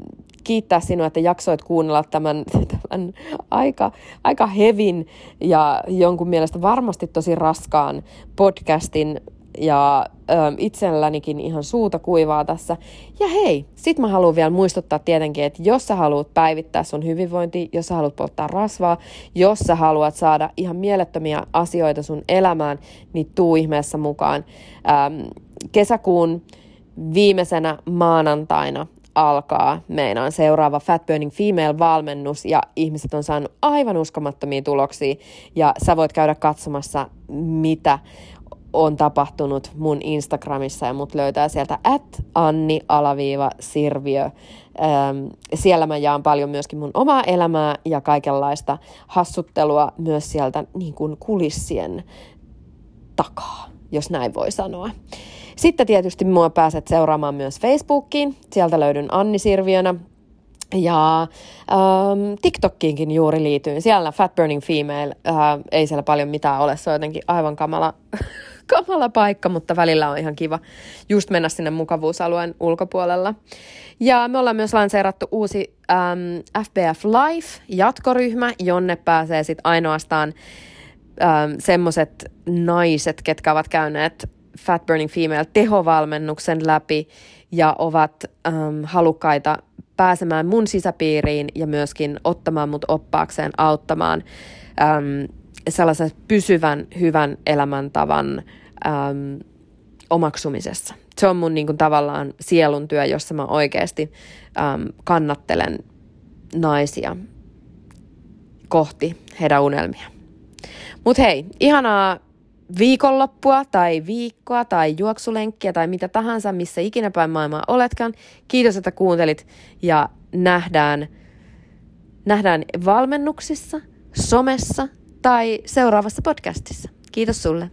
kiittää sinua, että jaksoit kuunnella tämän, (laughs) tämän aika, aika hevin ja jonkun mielestä varmasti tosi raskaan podcastin ja ö, itsellänikin ihan suuta kuivaa tässä. Ja hei, sit mä haluan vielä muistuttaa tietenkin, että jos sä haluat päivittää sun hyvinvointi, jos sä haluat polttaa rasvaa, jos sä haluat saada ihan mielettömiä asioita sun elämään, niin tuu ihmeessä mukaan. Öm, kesäkuun viimeisenä maanantaina alkaa meinaan seuraava Fat Burning Female-valmennus ja ihmiset on saanut aivan uskomattomia tuloksia ja sä voit käydä katsomassa, mitä on tapahtunut mun Instagramissa ja mut löytää sieltä at Anni-Sirviö. Ähm, siellä mä jaan paljon myöskin mun omaa elämää ja kaikenlaista hassuttelua myös sieltä niin kuin kulissien takaa, jos näin voi sanoa. Sitten tietysti mua pääset seuraamaan myös Facebookiin. Sieltä löydyn Anni Sirviönä. Ja ähm, TikTokkiinkin juuri liityin. Siellä Fat Burning Female, äh, ei siellä paljon mitään ole, se on jotenkin aivan kamala (laughs) kamala paikka, mutta välillä on ihan kiva just mennä sinne mukavuusalueen ulkopuolella. Ja me ollaan myös lanseerattu uusi ähm, FBF Life-jatkoryhmä, jonne pääsee sitten ainoastaan ähm, semmoiset naiset, ketkä ovat käyneet Fat Burning Female tehovalmennuksen läpi ja ovat ähm, halukkaita pääsemään mun sisäpiiriin ja myöskin ottamaan mut oppaakseen auttamaan ähm, sellaisen pysyvän hyvän elämäntavan äm, omaksumisessa. Se on mun niin kuin, tavallaan sielun työ, jossa mä oikeasti äm, kannattelen naisia kohti heidän unelmia. Mut hei, ihanaa viikonloppua tai viikkoa tai juoksulenkkiä tai mitä tahansa, missä ikinä päin maailmaa oletkaan. Kiitos, että kuuntelit ja nähdään, nähdään valmennuksissa, somessa tai seuraavassa podcastissa. Kiitos sulle.